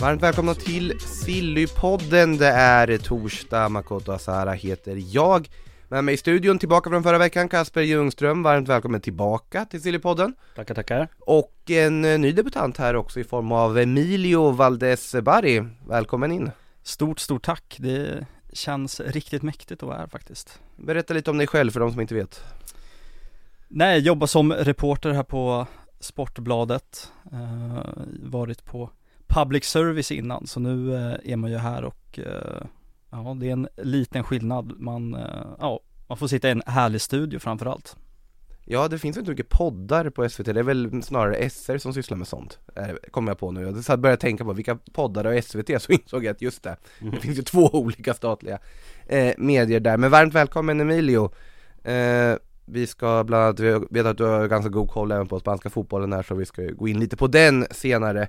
Varmt välkomna till Sillypodden. Det är torsdag, Makoto Asara heter jag. Med mig i studion tillbaka från förra veckan, Kasper Ljungström. Varmt välkommen tillbaka till Sillypodden. Tackar, tackar. Och en eh, ny debutant här också i form av Emilio Valdes Barri. Välkommen in. Stort, stort tack. Det känns riktigt mäktigt att vara här faktiskt. Berätta lite om dig själv för de som inte vet. Nej, jag jobbar som reporter här på Sportbladet. Eh, varit på public service innan, så nu eh, är man ju här och eh, ja, det är en liten skillnad. Man, eh, ja, man får sitta i en härlig studio framförallt. Ja, det finns inte mycket poddar på SVT, det är väl snarare SR som sysslar med sånt, kommer jag på nu. Jag började tänka på vilka poddar har SVT, så insåg jag att just det, det finns ju två olika statliga eh, medier där. Men varmt välkommen Emilio. Eh, vi ska bland annat, vi vet att du har ganska god koll även på spanska fotbollen här, så vi ska gå in lite på den senare.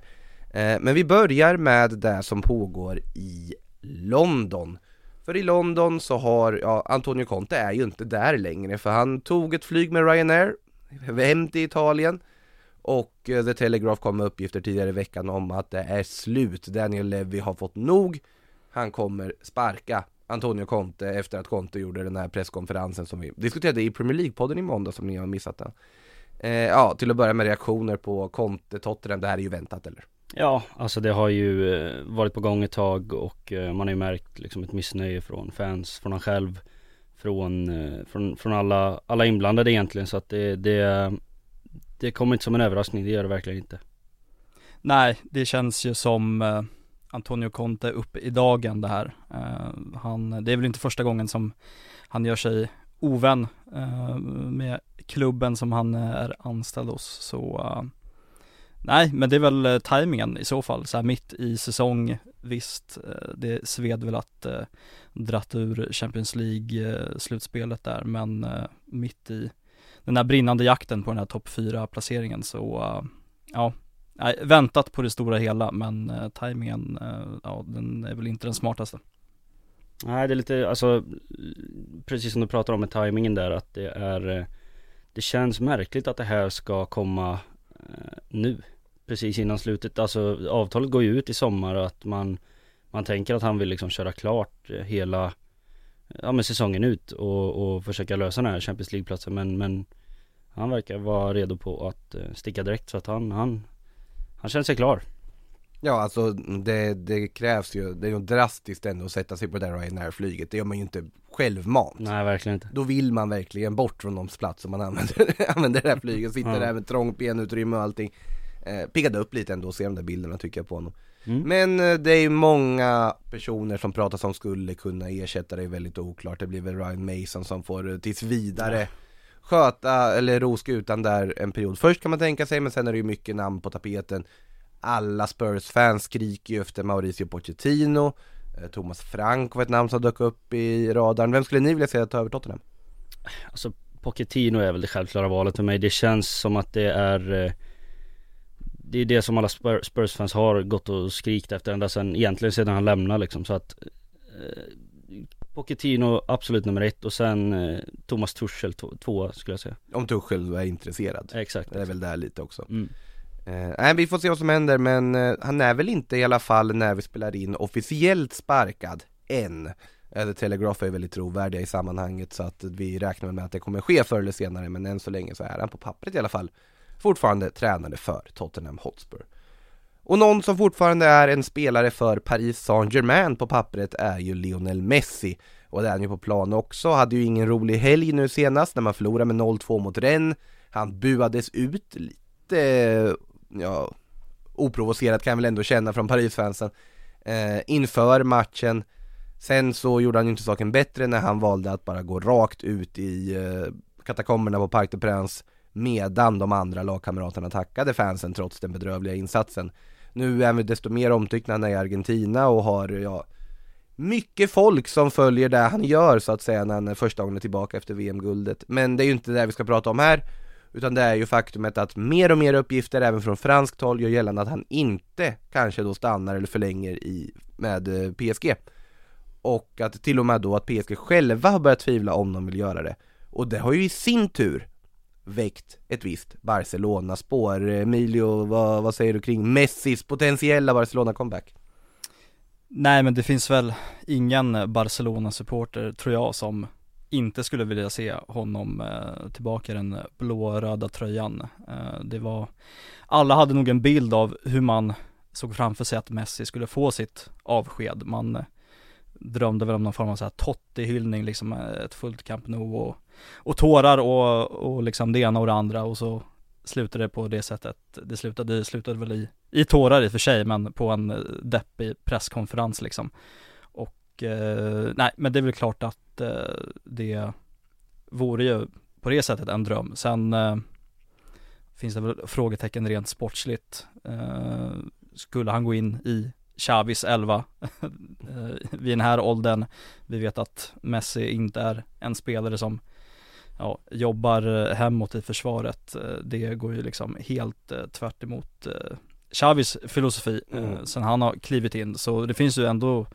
Eh, men vi börjar med det som pågår i London. För i London så har, ja, Antonio Conte är ju inte där längre för han tog ett flyg med Ryanair hem till Italien och eh, The Telegraph kom med uppgifter tidigare i veckan om att det är slut. Daniel Levy har fått nog. Han kommer sparka Antonio Conte efter att Conte gjorde den här presskonferensen som vi diskuterade i Premier League-podden i måndag som ni har missat den. Eh, ja, till att börja med reaktioner på Conte, Tottenham, det här är ju väntat eller? Ja, alltså det har ju eh, varit på gång ett tag och eh, man har ju märkt liksom ett missnöje från fans, från han själv Från, eh, från, från alla, alla inblandade egentligen så att det, det Det kommer inte som en överraskning, det gör det verkligen inte Nej, det känns ju som eh, Antonio Conte upp i dagen det här. Eh, han, det är väl inte första gången som han gör sig ovän eh, med klubben som han eh, är anställd hos. Så eh, nej, men det är väl eh, tajmingen i så fall. Så här mitt i säsong, visst, eh, det sved väl att eh, dratt ur Champions League-slutspelet där, men mitt i den här brinnande jakten på den här topp 4 placeringen så, ja, Nej, väntat på det stora hela men eh, tajmingen, eh, ja den är väl inte den smartaste. Nej det är lite, alltså Precis som du pratar om med tajmingen där att det är eh, Det känns märkligt att det här ska komma eh, nu Precis innan slutet, alltså avtalet går ju ut i sommar och att man Man tänker att han vill liksom köra klart eh, hela Ja men säsongen ut och, och försöka lösa den här Champions League-platsen men, men Han verkar vara redo på att eh, sticka direkt så att han, han han känner sig klar. Ja alltså det, det krävs ju, det är ju drastiskt ändå att sätta sig på det där Ryanair-flyget, det gör man ju inte självmant. Nej verkligen inte. Då vill man verkligen bort från de plats som man använder, använder det här flyget, sitter Ja. där med trångt benutrymme och allting. Eh, Piggade upp lite ändå att se de där bilderna tycker jag på honom. Mm. Men eh, det är ju många personer som pratar som skulle kunna ersätta det. Är väldigt oklart. Det blir väl Ryan Mason som får eh, tills vidare sköta, eller ro skutan där en period. Först kan man tänka sig, men sen är det ju mycket namn på tapeten. Alla Spurs-fans skriker ju efter Mauricio Pochettino. Eh, Thomas Frank var ett namn som dök upp i radarn. Vem skulle ni vilja se ta över Tottenham? Alltså Pochettino är väl det självklara valet för mig. Det känns som att det är eh, Det är det som alla Spurs-fans har gått och skrikt efter ända sen, egentligen sedan han lämnade liksom. Så att eh, Pochettino absolut nummer ett och sen eh, Thomas Tuchel två, tvåa skulle jag säga Om Tuchel är intresserad Exakt Det är väl där lite också mm. Eh, nej, vi får se vad som händer men eh, han är väl inte i alla fall när vi spelar in officiellt sparkad än. The Telegraph är väldigt trovärdiga i sammanhanget så att vi räknar med att det kommer ske förr eller senare men än så länge så är han på pappret i alla fall fortfarande tränare för Tottenham Hotspur. Och någon som fortfarande är en spelare för Paris Saint-Germain på pappret är ju Lionel Messi. Och det är han ju på plan också, hade ju ingen rolig helg nu senast när man förlorade med 0-2 mot Rennes. Han buades ut lite, ja, oprovocerat kan jag väl ändå känna från Paris-fansen eh, inför matchen. Sen så gjorde han ju inte saken bättre när han valde att bara gå rakt ut i eh, katakomberna på Parc des Princes medan de andra lagkamraterna tackade fansen trots den bedrövliga insatsen. Nu är han desto mer omtyckt när han är i Argentina och har, ja, mycket folk som följer det han gör så att säga när han är första gången tillbaka efter VM-guldet. Men det är ju inte det vi ska prata om här, utan det är ju faktumet att mer och mer uppgifter även från franskt håll gör gällande att han inte kanske då stannar eller förlänger i, med eh, PSG. Och att till och med då att PSG själva har börjat tvivla om de vill göra det. Och det har ju i sin tur väckt ett visst Barcelona-spår. Emilio, vad, vad säger du kring Messis potentiella Barcelona-comeback? Nej men det finns väl ingen Barcelona-supporter tror jag som inte skulle vilja se honom eh, tillbaka i den blå-röda tröjan. Eh, det var, alla hade nog en bild av hur man såg framför sig att Messi skulle få sitt avsked. Man eh, drömde väl om någon form av så här Totti-hyllning, liksom eh, ett fullt Camp Nou och, och tårar och, och liksom det ena och det andra och så slutade det på det sättet. Det slutade, det slutade väl i, i tårar i och för sig, men på en eh, deppig presskonferens liksom. Och eh, nej, men det är väl klart att eh, det vore ju på det sättet en dröm. Sen eh, finns det väl frågetecken rent sportsligt. Eh, skulle han gå in i Chavis 11 eh, vid den här åldern. Vi vet att Messi inte är en spelare som ja, jobbar eh, hemåt i försvaret. Eh, Det går ju liksom helt eh, tvärt emot Xavis filosofi Mm. sen han har klivit in. Så det finns ju ändå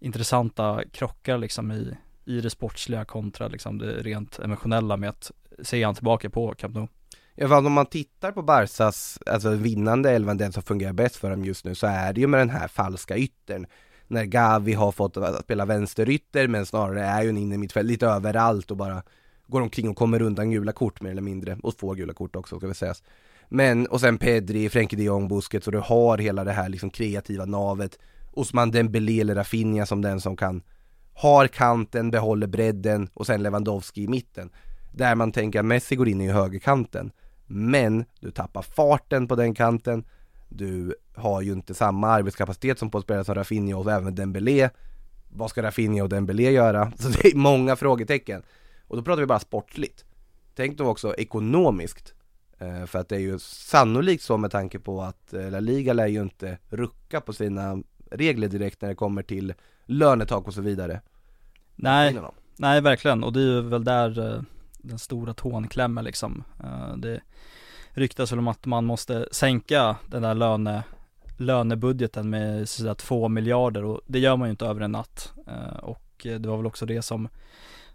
intressanta krockar liksom i, i det sportsliga kontra liksom det rent emotionella med att se han tillbaka på Camp Nou. Ja, för om man tittar på Barsas, alltså vinnande elvan, den som fungerar bäst för dem just nu, så är det ju med den här falska yttern. När Gavi har fått spela vänsterytter, men snarare är ju en inne mittfält lite överallt och bara går omkring och kommer undan gula kort mer eller mindre, och får gula kort också ska vi sägas. Men, och sen Pedri, Frenkie de Jong, Busquets, och du har hela det här liksom kreativa navet. Osman Dembélé eller Rafinha som den som kan, har kanten, behåller bredden och sen Lewandowski i mitten. Där man tänker att Messi går in i högerkanten. Men du tappar farten på den kanten Du har ju inte samma arbetskapacitet som på spelare som Rafinha och även Dembélé Vad ska Rafinha och Dembélé göra? Så det är många frågetecken och då pratar vi bara sportsligt Tänk då också ekonomiskt Eh, För att det är ju sannolikt så med tanke på att eh, La Liga lär ju inte rucka på sina regler direkt när det kommer till lönetak och så vidare. Nej, nej verkligen. Och det är ju väl där eh, den stora tån klämmer liksom. Det ryktas väl om att man måste sänka den där löne lönebudgeten med sådär två miljarder och det gör man ju inte över en natt. Och det var väl också det som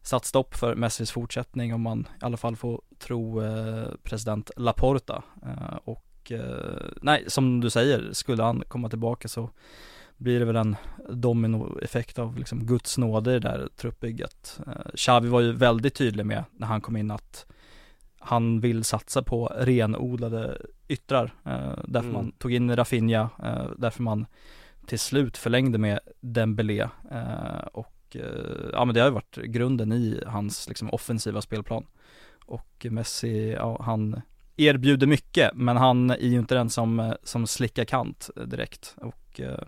satt stopp för Messis fortsättning om man i alla fall får tro eh, president Laporta. Eh, Och eh, nej, som du säger, skulle han komma tillbaka så blir det väl en dominoeffekt av liksom Guds nåde i det där truppbygget. Xavi var ju väldigt tydlig med när han kom in att han vill satsa på renodlade yttrar. Därför Mm. man tog in Rafinha, därför man till slut förlängde med Dembélé. Eh, och eh, ja men det har ju varit grunden i hans liksom offensiva spelplan. Och Messi, ja han erbjuder mycket men han är ju inte den som, som slickar kant direkt. Och eh,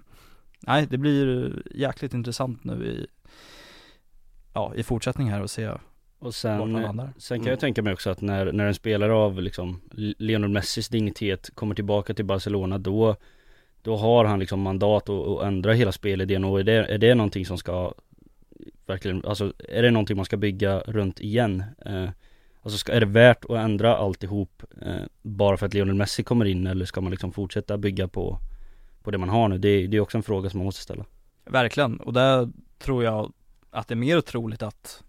nej det blir jäkligt intressant nu i, ja i fortsättning här och se Och sen, sen kan Mm. jag tänka mig också att när, när en spelare av liksom Lionel Messis dignitet kommer tillbaka till Barcelona då Då har han liksom mandat att, att ändra hela spelidén och är det, är det någonting som ska Verkligen, alltså är det någonting man ska bygga runt igen? Eh, alltså ska, är det värt att ändra alltihop eh, bara för att Lionel Messi kommer in eller ska man liksom fortsätta bygga på På det man har nu? Det, det är också en fråga som man måste ställa Verkligen, och där tror jag att det är mer troligt att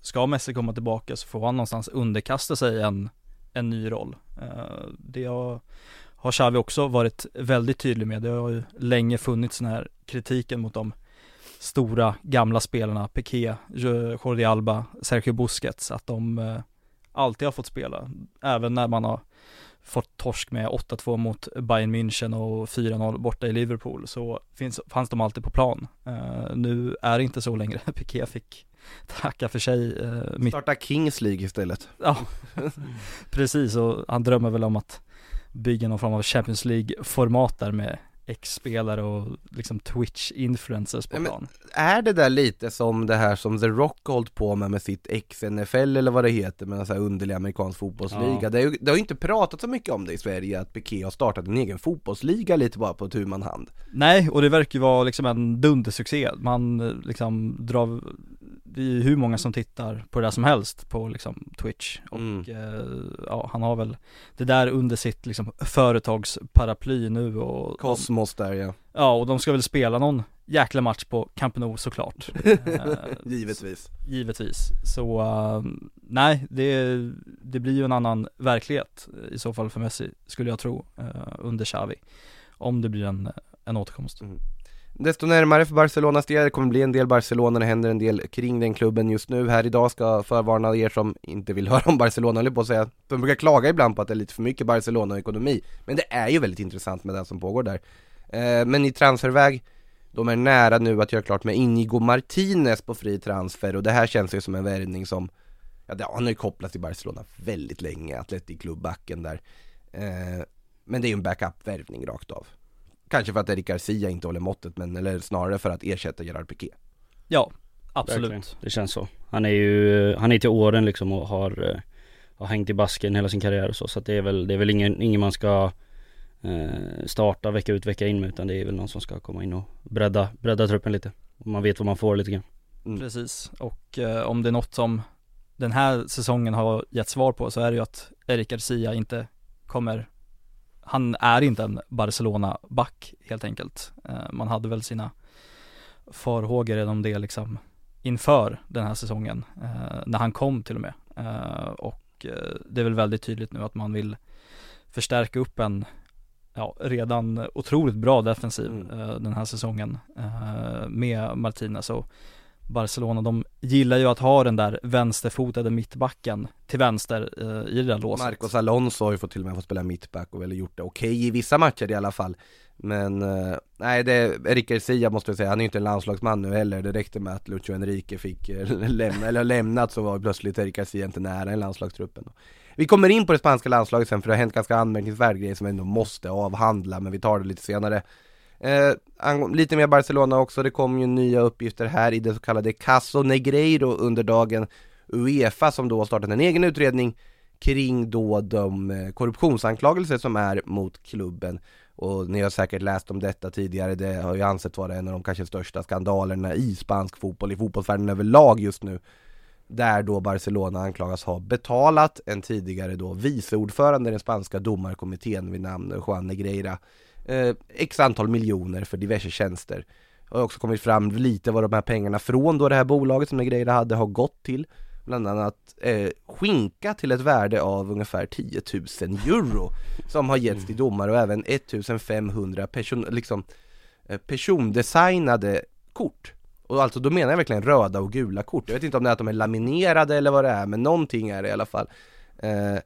ska Messi komma tillbaka så får han någonstans underkasta sig en, en ny roll. Eh, Det har, har Xavi också varit väldigt tydlig med. Det har ju länge funnits den här kritiken mot de stora gamla spelarna, Piqué, Jo- Jordi Alba, Sergio Busquets, att de eh, alltid har fått spela. Även när man har fått torsk med 8-2 mot Bayern München och 4-0 borta i Liverpool så finns, fanns de alltid på plan. Eh, nu är det inte så längre. Piqué fick tacka för sig uh, Starta Kings League istället ja, precis och han drömmer väl om att bygga någon form av Champions League-format där med X-spelare och liksom Twitch-influencers på Ja, men- plan. Är det där lite som det här som The Rock hållit på med med sitt XNFL eller vad det heter med en sån här underlig amerikansk fotbollsliga? Ja. Det, är det har ju inte pratat så mycket om det i Sverige att Piqué har startat en egen fotbollsliga lite bara på tu hand. Nej, och det verkar ju vara liksom en dundersuccé. Man eh, liksom drar, det är ju hur många som tittar på det där som helst på liksom Twitch. Och Mm. eh, ja, han har väl det där under sitt liksom företagsparaply nu och Kosmos där ja, Ja, och de ska väl spela någon jäkla match på Camp Nou såklart. Eh, givetvis. Givetvis. Så eh, nej, det, det blir ju en annan verklighet i så fall för Messi, skulle jag tro, eh, under Xavi. Om det blir en, en återkomst. Desto närmare för Barcelonas del, det kommer bli en del Barcelona, det händer en del kring den klubben just nu. Här idag ska förvarna er som inte vill höra om Barcelona, eller på att säga, de brukar klaga ibland på att det är lite för mycket Barcelona-ekonomi. Men det är ju väldigt intressant med det som pågår där. Eh, men i transferväg, de är nära nu att göra klart med Inigo Martinez på fri transfer och det här känns ju som en värvning som Ja, det, han har ju kopplats till Barcelona väldigt länge, Atletic-klubbacken där eh, Men det är ju en backup-värvning rakt av Kanske för att Eric Garcia inte håller måttet, men eller snarare för att ersätta Gerard Piqué Ja, absolut. Verkligen. Det känns så. Han är ju, han är till åren liksom och har, eh, har hängt i basken hela sin karriär och så. Så att det är väl, det är väl ingen, ingen man ska eh, starta vecka ut vecka in med utan det är väl någon som ska komma in och bredda, bredda truppen lite. Och man vet vad man får lite grann. Mm. Precis, och eh, om det är något som den här säsongen har gett svar på så är det ju att Eric Garcia inte kommer Han är inte en Barcelona-back helt enkelt. Eh, Man hade väl sina farhågor om det liksom inför den här säsongen eh, när han kom till och med. Eh, och det är väl väldigt tydligt nu att man vill förstärka upp en ja, redan otroligt bra defensiv Mm. den här säsongen med Martinez. Och Barcelona, de gillar ju att ha den där vänsterfotade mittbacken till vänster eh, i det där låset. Marcos Alonso har ju fått till och med fått spela mittback och väl gjort det okej i vissa matcher i alla fall. Men, eh, nej det, Erik Garcia måste jag säga, han är ju inte en landslagsman nu heller. Det räckte med att Lucho Enrique fick eh, lämna, eller lämnat så var plötsligt Erik Garcia inte nära i landslagstruppen. Vi kommer in på det spanska landslaget sen för det har hänt ganska anmärkningsvärd grej som vi ändå måste avhandla men vi tar det lite senare. Eh, lite mer Barcelona också, det kom ju nya uppgifter här i det så kallade Caso Negreiro under dagen. Uefa som då har startat en egen utredning kring då de eh, korruptionsanklagelser som är mot klubben. Och ni har säkert läst om detta tidigare, det har ju ansetts vara en av de kanske största skandalerna i spansk fotboll, i fotbollsvärlden överlag just nu. Där då Barcelona anklagas ha betalat en tidigare då viceordförande i den spanska domarkommittén vid namn Juan Negreira eh, x antal miljoner för diverse tjänster. Det har också kommit fram lite vad de här pengarna från då det här bolaget som Negreira hade har gått till. Bland annat eh, skinka till ett värde av ungefär 10 000 euro som har getts till domare och även 1500 person, liksom, eh, persondesignade kort. Och alltså då menar jag verkligen röda och gula kort. Jag vet inte om det är att de är laminerade eller vad det är, men någonting är det i alla fall. Eh,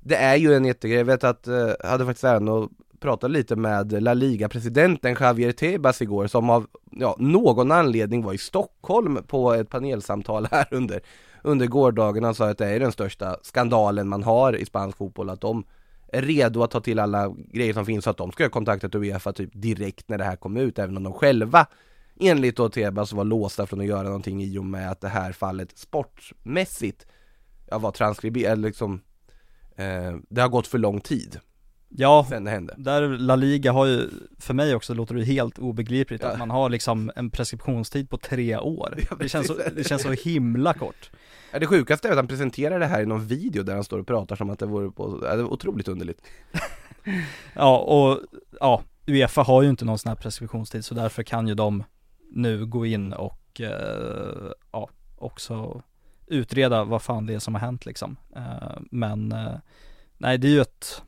det är ju en jättegrej, jag vet att, eh, hade faktiskt äran att pratade lite med La Liga-presidenten Javier Tebas igår som av ja, någon anledning var i Stockholm på ett panelsamtal här under, under gårdagen. Han sa att det är den största skandalen man har i spansk fotboll, att de är redo att ta till alla grejer som finns så att de ska ha kontaktat Uefa typ direkt när det här kom ut, även om de själva enligt då Tebas var låsta från att göra någonting i och med att det här fallet sportmässigt ja, var transkriberat, liksom eh, det har gått för lång tid Ja, sen det hände. där La Liga har ju, för mig också låter det helt obegripligt Ja. att man har liksom en preskriptionstid på tre år. Ja, det, känns så, det känns så himla kort. Ja, det sjukaste är att han presenterar det här i någon video där han står och pratar som att det vore på, det är otroligt underligt Ja, och ja, Uefa har ju inte någon sån här preskriptionstid så därför kan ju de nu gå in och eh, ja, också utreda vad fan det är som har hänt liksom. Eh, men eh, nej, det är ju ett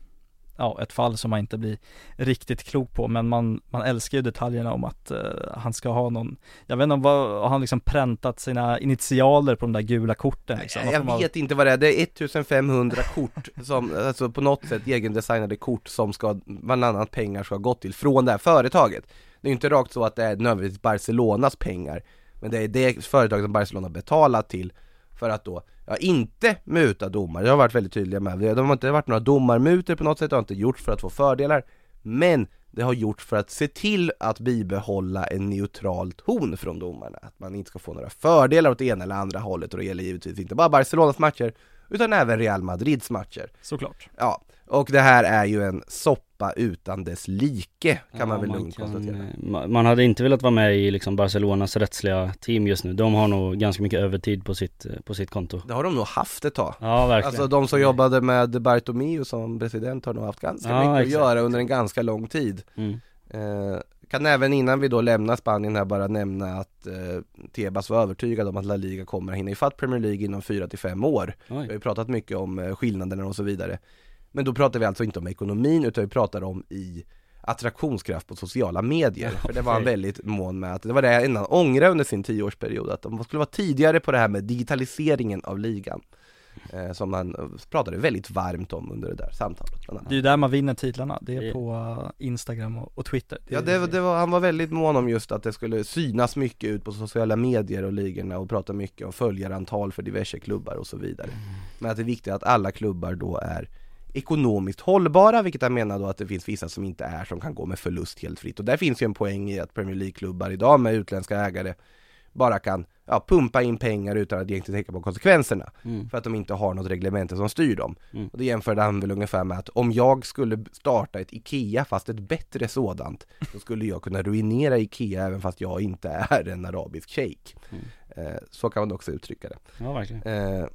ja, ett fall som man inte blir riktigt klok på men man, man älskar ju detaljerna om att eh, han ska ha någon Jag vet inte om vad, har han liksom präntat sina initialer på de där gula korten liksom? Någon Jag form av- vet inte vad det är, det är 1500 kort som, alltså på något sätt egendesignade kort som ska, bland annat pengar ska ha gått till från det här företaget Det är ju inte rakt så att det är nödvändigtvis Barcelonas pengar Men det är det företag som Barcelona betalat till för att då, ja inte muta domare, det har varit väldigt tydliga med det. De har inte varit några domarmutor på något sätt, det har inte gjorts för att få fördelar Men det har gjorts för att se till att bibehålla en neutral ton från domarna. Att man inte ska få några fördelar åt ena eller andra hållet och det gäller givetvis inte bara Barcelonas matcher utan även Real Madrids matcher. Såklart. Ja, och det här är ju en soppa utan dess like kan Ja, man väl man lugnt kan, konstatera. eh, ma- Man hade inte velat vara med i liksom Barcelonas rättsliga team just nu. De har nog ganska mycket övertid på sitt, eh, på sitt konto. Det har de nog haft ett tag. Ja, verkligen. Alltså de som jobbade med Bartomeu som president har nog haft ganska Ja, mycket att exakt. göra under en ganska lång tid. Mm. Eh, kan även innan vi då lämnar Spanien här bara nämna att eh, Tebas var övertygad om att La Liga kommer att hinna ifatt Premier League inom 4-5 år. Vi har Oj. ju pratat mycket om eh, skillnaderna och så vidare. Men då pratar vi alltså inte om ekonomin utan vi pratar om i attraktionskraft på sociala medier. För det var han väldigt mån med att, det var det han innan ångrade under sin tioårsperiod, att de skulle vara tidigare på det här med digitaliseringen av ligan. Eh, som han eh, pratade väldigt varmt om under det där samtalet. Det är ju där man vinner titlarna, det är Det- på uh, Instagram och, och Twitter. Ja det, det var, han var väldigt mån om just att det skulle synas mycket ut på sociala medier och ligorna och prata mycket om följarantal för diverse klubbar och så vidare. Men att det är viktigt att alla klubbar då är ekonomiskt hållbara, vilket jag menar då att det finns vissa som inte är, som kan gå med förlust helt fritt. Och där finns ju en poäng i att Premier League-klubbar idag med utländska ägare bara kan ja, pumpa in pengar utan att egentligen tänka på konsekvenserna. Mm. För att de inte har något reglemente som styr dem. Mm. Och det jämförde han väl ungefär med att om jag skulle starta ett IKEA fast ett bättre sådant, då skulle jag kunna ruinera IKEA även fast jag inte är en arabisk shejk. Mm. Eh, så kan man också uttrycka det. Ja, verkligen. Eh,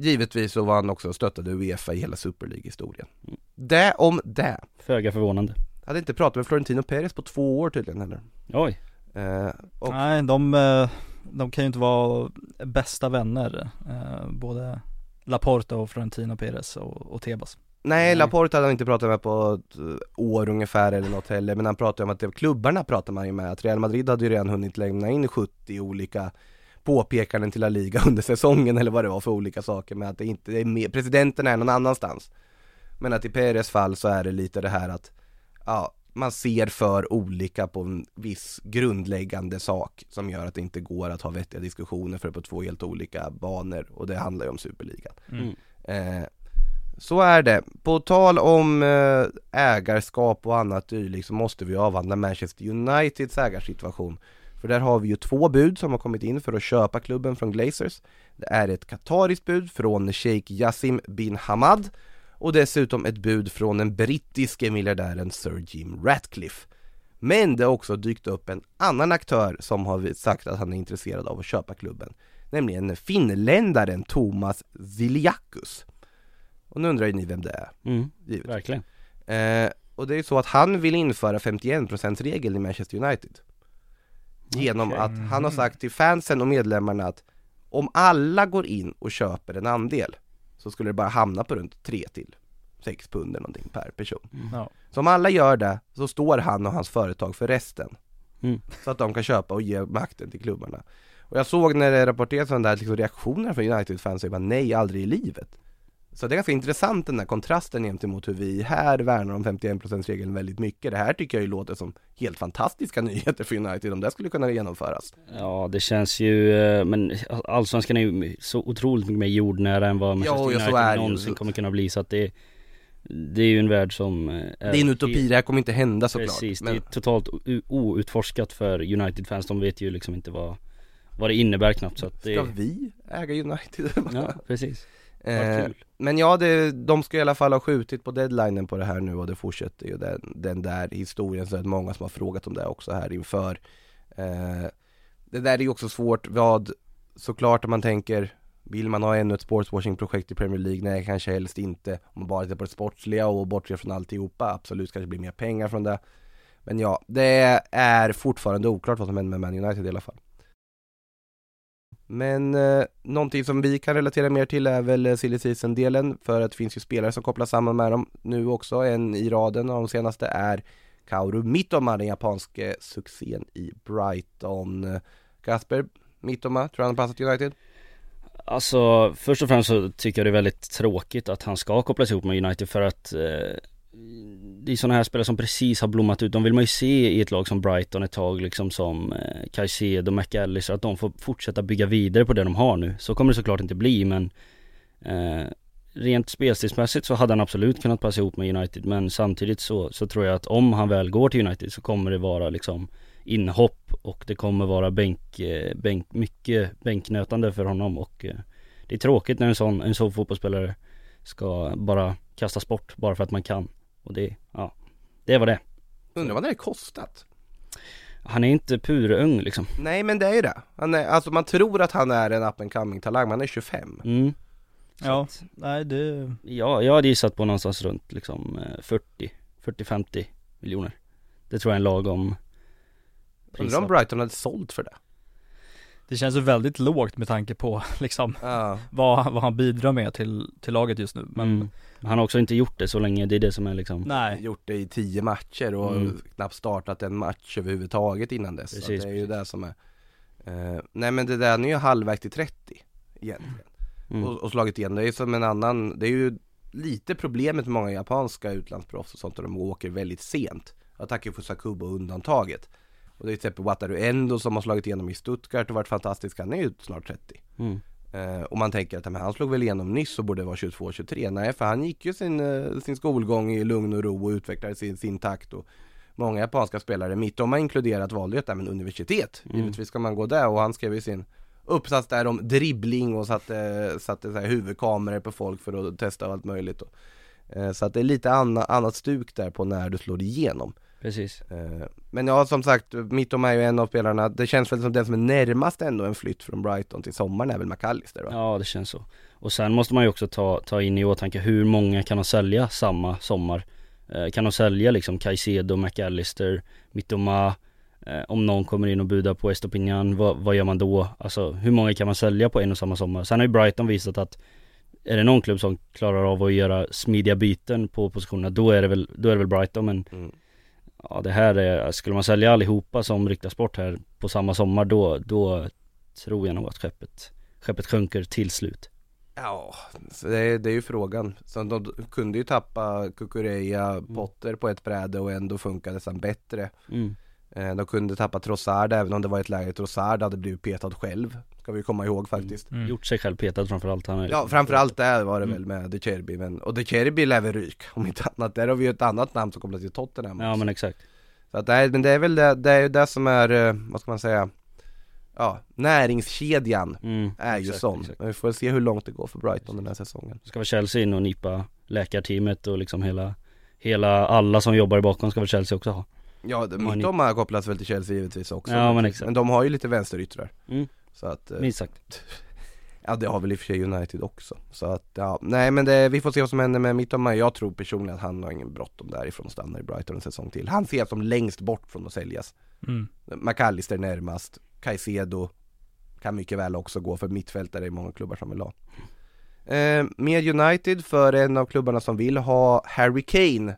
givetvis så var han också stöttade Uefa i hela Super League-historien. Det om det. Föga förvånande. Hade inte pratat med Florentino Perez på två år tydligen heller. Oj. Eh, och Nej, de, eh, de kan ju inte vara bästa vänner, eh, både Laporta och Florentino Perez och, och Tebas. Nej, Nej. Laporte hade han inte pratat med på ett eh, år ungefär eller något heller, men han pratade om att det, klubbarna pratade man ju med, att Real Madrid hade ju redan hunnit lämna in 70 olika påpekanden till La Liga under säsongen eller vad det var för olika saker med att det inte är med, presidenten är någon annanstans. Men att i Perez fall så är det lite det här att, ja, man ser för olika på en viss grundläggande sak som gör att det inte går att ha vettiga diskussioner för på två helt olika banor och det handlar ju om Superligan. Mm. Eh, så är det. På tal om eh, ägarskap och annat dylikt så måste vi avhandla Manchester Uniteds ägarsituation. För där har vi ju två bud som har kommit in för att köpa klubben från Glazers. Det är ett katariskt bud från Sheikh Yassim bin Hamad och dessutom ett bud från den brittiske miljardären Sir Jim Ratcliffe. Men det har också dykt upp en annan aktör som har sagt att han är intresserad av att köpa klubben. Nämligen finländaren Thomas Ziliakus. Och nu undrar ju ni vem det är, Mm. Verkligen. Eh, och det är ju så att han vill införa 51%-regeln i Manchester United. Genom Okej. att han har sagt till fansen och medlemmarna att om alla går in och köper en andel så skulle det bara hamna på runt 3 till 6 pund eller någonting per person. Ja. Så om alla gör det så står han och hans företag för resten. Mm. Så att de kan köpa och ge makten till klubbarna. Och jag såg när det rapporterades om det här, liksom reaktionerna från United-fans, så bara nej, aldrig i livet. Så det är ganska intressant den där kontrasten gentemot hur vi här värnar om 51%-regeln väldigt mycket. Det här tycker jag ju låter som helt fantastiska nyheter för United om det skulle kunna genomföras. Ja det känns ju, eh, men allsvenskan är ju så otroligt mycket mer jordnära än vad Manchester United är någonsin kommer kunna bli så att det Det är ju en värld som eh, Det är en utopi, det här kommer inte hända såklart. Precis, Men det är totalt outforskat för United-fans, de vet ju liksom inte vad Vad det innebär knappt så att det ska vi äga United? Ja precis, vad Eh, kul men ja, det, de ska i alla fall ha skjutit på deadlinen på det här nu och det fortsätter ju den, den där historien så är många som har frågat om det också här inför. Eh, Det där är ju också svårt vad, såklart om man tänker Vill man ha ännu ett sportswashing-projekt i Premier League? Nej, kanske helst inte. Om man bara tittar på det sportsliga och bortser från alltihopa, absolut kanske blir mer pengar från det. Men ja, det är fortfarande oklart vad som händer med Man United i alla fall men eh, någonting som vi kan relatera mer till är väl eh, silly season-delen för att det finns ju spelare som kopplas samman med dem nu också. En i raden av de senaste är Kaoru Mitoma, den japanske succén i Brighton. Kasper, Mitoma, tror du han har passat United? Alltså först och främst så tycker jag det är väldigt tråkigt att han ska kopplas ihop med United för att eh, det är sådana här spelare som precis har blommat ut, de vill man ju se i ett lag som Brighton ett tag liksom som eh, Caicedo, McAllister, att de får fortsätta bygga vidare på det de har nu. Så kommer det såklart inte bli men eh, rent spelstilsmässigt så hade han absolut kunnat passa ihop med United men samtidigt så, så tror jag att om han väl går till United så kommer det vara liksom inhopp och det kommer vara bänk, eh, bänk mycket bänknötande för honom och eh, det är tråkigt när en sån, en sån fotbollsspelare ska bara kastas bort bara för att man kan och det, ja, det var det. Undrar vad det hade kostat? Han är inte purung liksom. Nej men det är ju det. Han är, alltså man tror att han är en up and coming talang, men han är 25. Mm. Ja, nej det, Ja, jag hade gissat på någonstans runt liksom eh, 40, 40-50 miljoner. Det tror jag är en lagom Undrar om. Brighton hade sålt för det? Det känns ju väldigt lågt med tanke på liksom Ja. vad, vad han bidrar med till, till laget just nu. Men Mm. Han har också inte gjort det så länge, det är det som är liksom nej, Gjort det i 10 matcher och Mm. knappt startat en match överhuvudtaget innan dess. så Precis, det är ju precis. det som är eh, Nej men det där, han är ju halvvägs till 30 egentligen. mm. och, och slagit igen. Det är ju som en annan, det är ju lite problemet med många japanska utlandsproffs och sånt och de åker väldigt sent. Attacker för Sakubo undantaget. Och det är till exempel Wataru Endo som har slagit igenom i Stuttgart och varit fantastisk, han är ju snart 30. Mm. Eh, och man tänker att men, han slog väl igenom nyss och borde vara 22-23. Nej, för han gick ju sin, eh, sin skolgång i lugn och ro och utvecklade sin, sin takt. Och många japanska spelare, mitt om har inkluderat, valde ju ett men universitet. Mm. Givetvis ska man gå där och han skrev ju sin uppsats där om dribbling och satte, satte så här huvudkameror på folk för att testa allt möjligt. Och, eh, så att det är lite anna, annat stuk där på när du slår igenom. Precis. Eh, Men ja, som sagt, Mittom är ju en av spelarna, det känns väl som den som är närmast ändå en flytt från Brighton till sommaren är väl McAllister va? Ja det känns så. Och sen måste man ju också ta, ta in i åtanke hur många kan de sälja samma sommar? Eh, kan de sälja liksom Caicedo, McAllister, Mittoma? Eh, om någon kommer in och budar på Estopinian, vad, vad gör man då? Alltså hur många kan man sälja på en och samma sommar? Sen har ju Brighton visat att är det någon klubb som klarar av att göra smidiga byten på positionerna då är det väl, då är det väl Brighton men Mm. Ja det här är, skulle man sälja allihopa som sport här på samma sommar då, då tror jag nog att skeppet, skeppet sjunker till slut. Ja, det, är, det är ju frågan. Så de kunde ju tappa Kukureya, Potter på ett bräde och ändå funkade nästan bättre. Mm. Eh, De kunde tappa Trossard även om det var ett läge Trossard hade blivit petad själv. Ska vi komma ihåg faktiskt. Mm. Gjort sig själv petad framförallt. Han är Ja framförallt där var det Mm. väl med De Cherby men, och De Cherby lär väl ryka om inte annat. Där har vi ju ett annat namn som kopplas till Tottenham Ja men exakt. Så att nej, men det är väl det, det är ju det som är, eh, vad ska man säga Ja, näringskedjan Mm, är ju exakt, sån. exakt. Men vi får se hur långt det går för Brighton den här säsongen. Ska väl Chelsea in och nipa läkarteamet och liksom hela, hela, alla som jobbar i bakom ska väl Chelsea också ha. Ja, ni- de har kopplats väl till Chelsea givetvis också. Ja, men exakt. Men de har ju lite vänsteryttrar. Mm. Så att, eh, Minst sagt. ja det har väl i och för sig United också. Så att, ja, nej men det, vi får se vad som händer med Mittoma. Jag tror personligen att han har ingen bråttom därifrån och stannar i Brighton en säsong till. Han ser som längst bort från att säljas. Mm. McAllister närmast, Caicedo kan mycket väl också gå för mittfältare i många klubbar som vill ha. Eh, med United för en av klubbarna som vill ha Harry Kane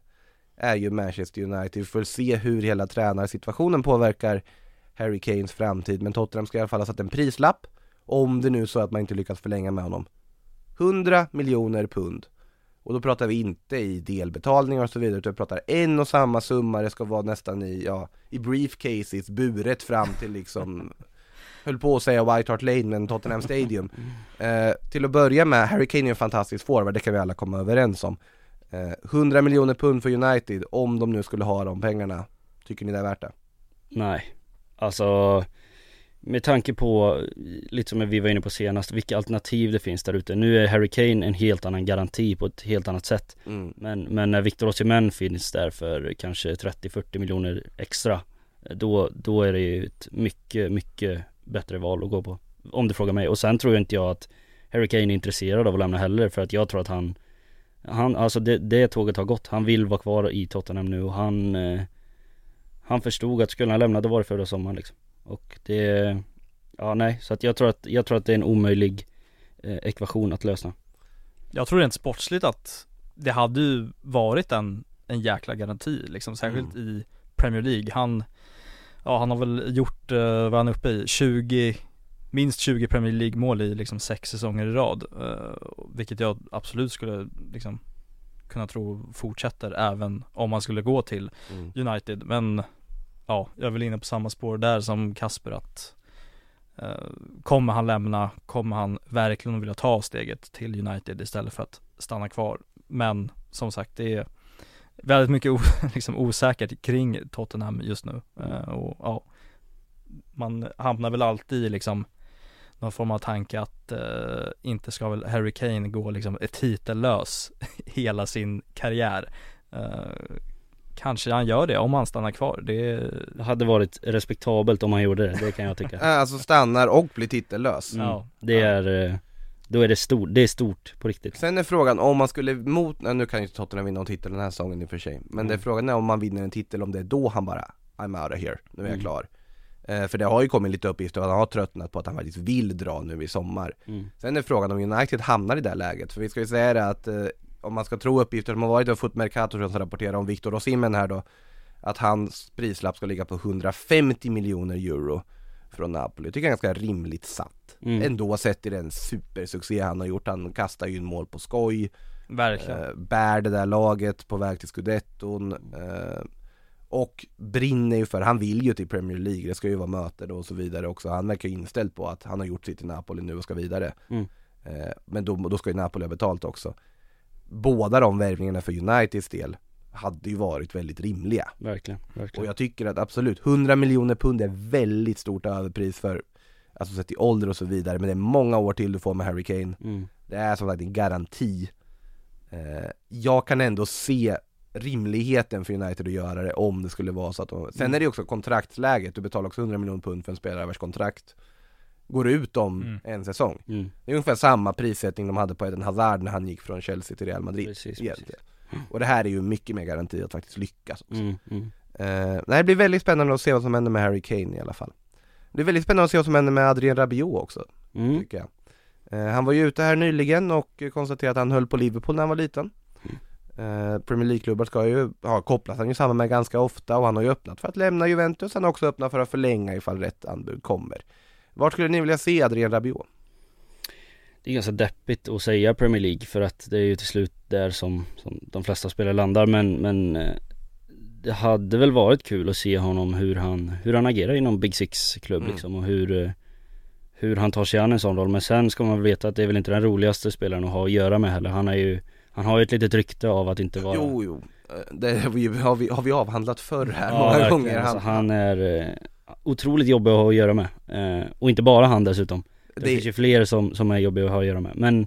är ju Manchester United. Vi får se hur hela tränarsituationen påverkar Harry Kanes framtid. Men Tottenham ska i alla fall ha satt en prislapp om det nu är så att man inte lyckas förlänga med honom. 100 miljoner pund. Och då pratar vi inte i delbetalningar och så vidare, utan vi pratar en och samma summa, det ska vara nästan i, ja, i briefcases, buret fram till liksom Höll på att säga White Hart Lane men Tottenham Stadium eh, Till att börja med, Harry Kane är en fantastisk forward, det kan vi alla komma överens om eh, 100 miljoner pund för United, om de nu skulle ha de pengarna Tycker ni det är värt det? Nej. Alltså med tanke på, lite som vi var inne på senast, vilka alternativ det finns där ute. Nu är Harry Kane en helt annan garanti på ett helt annat sätt. Mm. Men, men när Victor Osimhen finns där för kanske 30-40 miljoner extra då, då är det ju ett mycket, mycket bättre val att gå på. Om du frågar mig. Och sen tror jag inte jag att Harry Kane är intresserad av att lämna heller för att jag tror att han Han, alltså det, det tåget har gått. Han vill vara kvar i Tottenham nu och han eh, Han förstod att skulle han lämna då var det förra sommaren liksom. Och det Ja nej, så att jag tror att, jag tror att det är en omöjlig eh, ekvation att lösa. Jag tror rent sportsligt att det hade ju varit en, en jäkla garanti liksom, särskilt i Premier League. Han, ja han har väl gjort, uh, vad han är uppe i, 20, minst 20 Premier League mål i liksom sex säsonger i rad. eh, vilket jag absolut skulle liksom kunna tro fortsätter även om han skulle gå till Mm. United. Men ja, jag är väl inne på samma spår där som Kasper att eh, Kommer han lämna, kommer han verkligen vilja ta steget till United istället för att stanna kvar. Men som sagt, det är väldigt mycket o, liksom osäkert kring Tottenham just nu. Eh, och ja, man hamnar väl alltid i liksom någon form av tanke att eh, inte ska väl Harry Kane gå liksom ett titellös hela sin karriär. Eh, kanske han gör det om han stannar kvar. Det, Det hade varit respektabelt om han gjorde det, det kan jag tycka Äh, Alltså stannar och blir titellös mm. Ja. Det är, eh, då är det stort, det är stort på riktigt Sen är frågan om man skulle mot, nej, nu kan ju inte Tottenham vinna någon titel den här säsongen i och för sig Men det är Mm. frågan är om man vinner en titel, om det är då han bara I'm out of here, nu är jag Mm. klar eh, För det har ju kommit lite uppgifter att han har tröttnat på att han faktiskt vill dra nu i sommar mm. Sen är frågan om United hamnar i det här läget, för vi ska ju säga det att eh, om man ska tro uppgifter som har varit av Foot Mercato som rapporterar om Victor Osimhen här då Att hans prislapp ska ligga på 150 miljoner euro från Napoli, jag tycker jag är ganska rimligt satt. Mm. Ändå sett i den supersuccé han har gjort, han kastar ju in mål på skoj. Verkligen. eh, Bär det där laget på väg till scudetton. Eh, Och brinner ju för, han vill ju till Premier League, det ska ju vara möten och så vidare också. Han verkar ju inställd på att han har gjort sitt i Napoli nu och ska vidare. Mm. eh, Men då, då ska ju Napoli ha betalt också Båda de värvningarna för Uniteds del hade ju varit väldigt rimliga. Verkligen, och verkligen jag tycker att absolut, 100 miljoner pund är väldigt stort överpris för Alltså sett i ålder och så vidare, men det är många år till du får med Harry Kane. Mm. Det är som sagt en garanti. Eh, Jag kan ändå se rimligheten för United att göra det om det skulle vara så att de, Sen är det ju också kontraktsläget, du betalar också 100 miljoner pund för en spelare vars kontrakt Går ut om Mm. en säsong Mm. Det är ungefär samma prissättning de hade på Eden Hazard när han gick från Chelsea till Real Madrid Precis, egentligen. Och det här är ju mycket mer garanti att faktiskt lyckas också. Mm. Mm. Eh, nej, det blir väldigt spännande att se vad som händer med Harry Kane i alla fall Det blir väldigt spännande att se vad som händer med Adrien Rabiot också, Mm. tycker jag eh, Han var ju ute här nyligen och konstaterade att han höll på Liverpool när han var liten eh, Premier League-klubbar ska ju, ja kopplas han ju samman med ganska ofta och han har ju öppnat för att lämna Juventus, han har också öppnat för att förlänga ifall rätt anbud kommer Vart skulle ni vilja se Adrien Rabiot? Det är ganska deppigt att säga Premier League för att det är ju till slut där som, som de flesta spelare landar men, men eh, Det hade väl varit kul att se honom hur han, hur han agerar inom Big Six klubb Mm. liksom och hur eh, Hur han tar sig an en sån roll men sen ska man väl veta att det är väl inte den roligaste spelaren att ha att göra med heller Han är ju Han har ju ett litet rykte av att inte vara Jo, jo, Eh, det har vi, har vi, har vi avhandlat förr här Ja, många verkligen. gånger Alltså, han är otroligt jobbig att ha att göra med. Eh, Och inte bara han dessutom. Det, det, finns ju fler som, som är jobbiga att ha att göra med. Men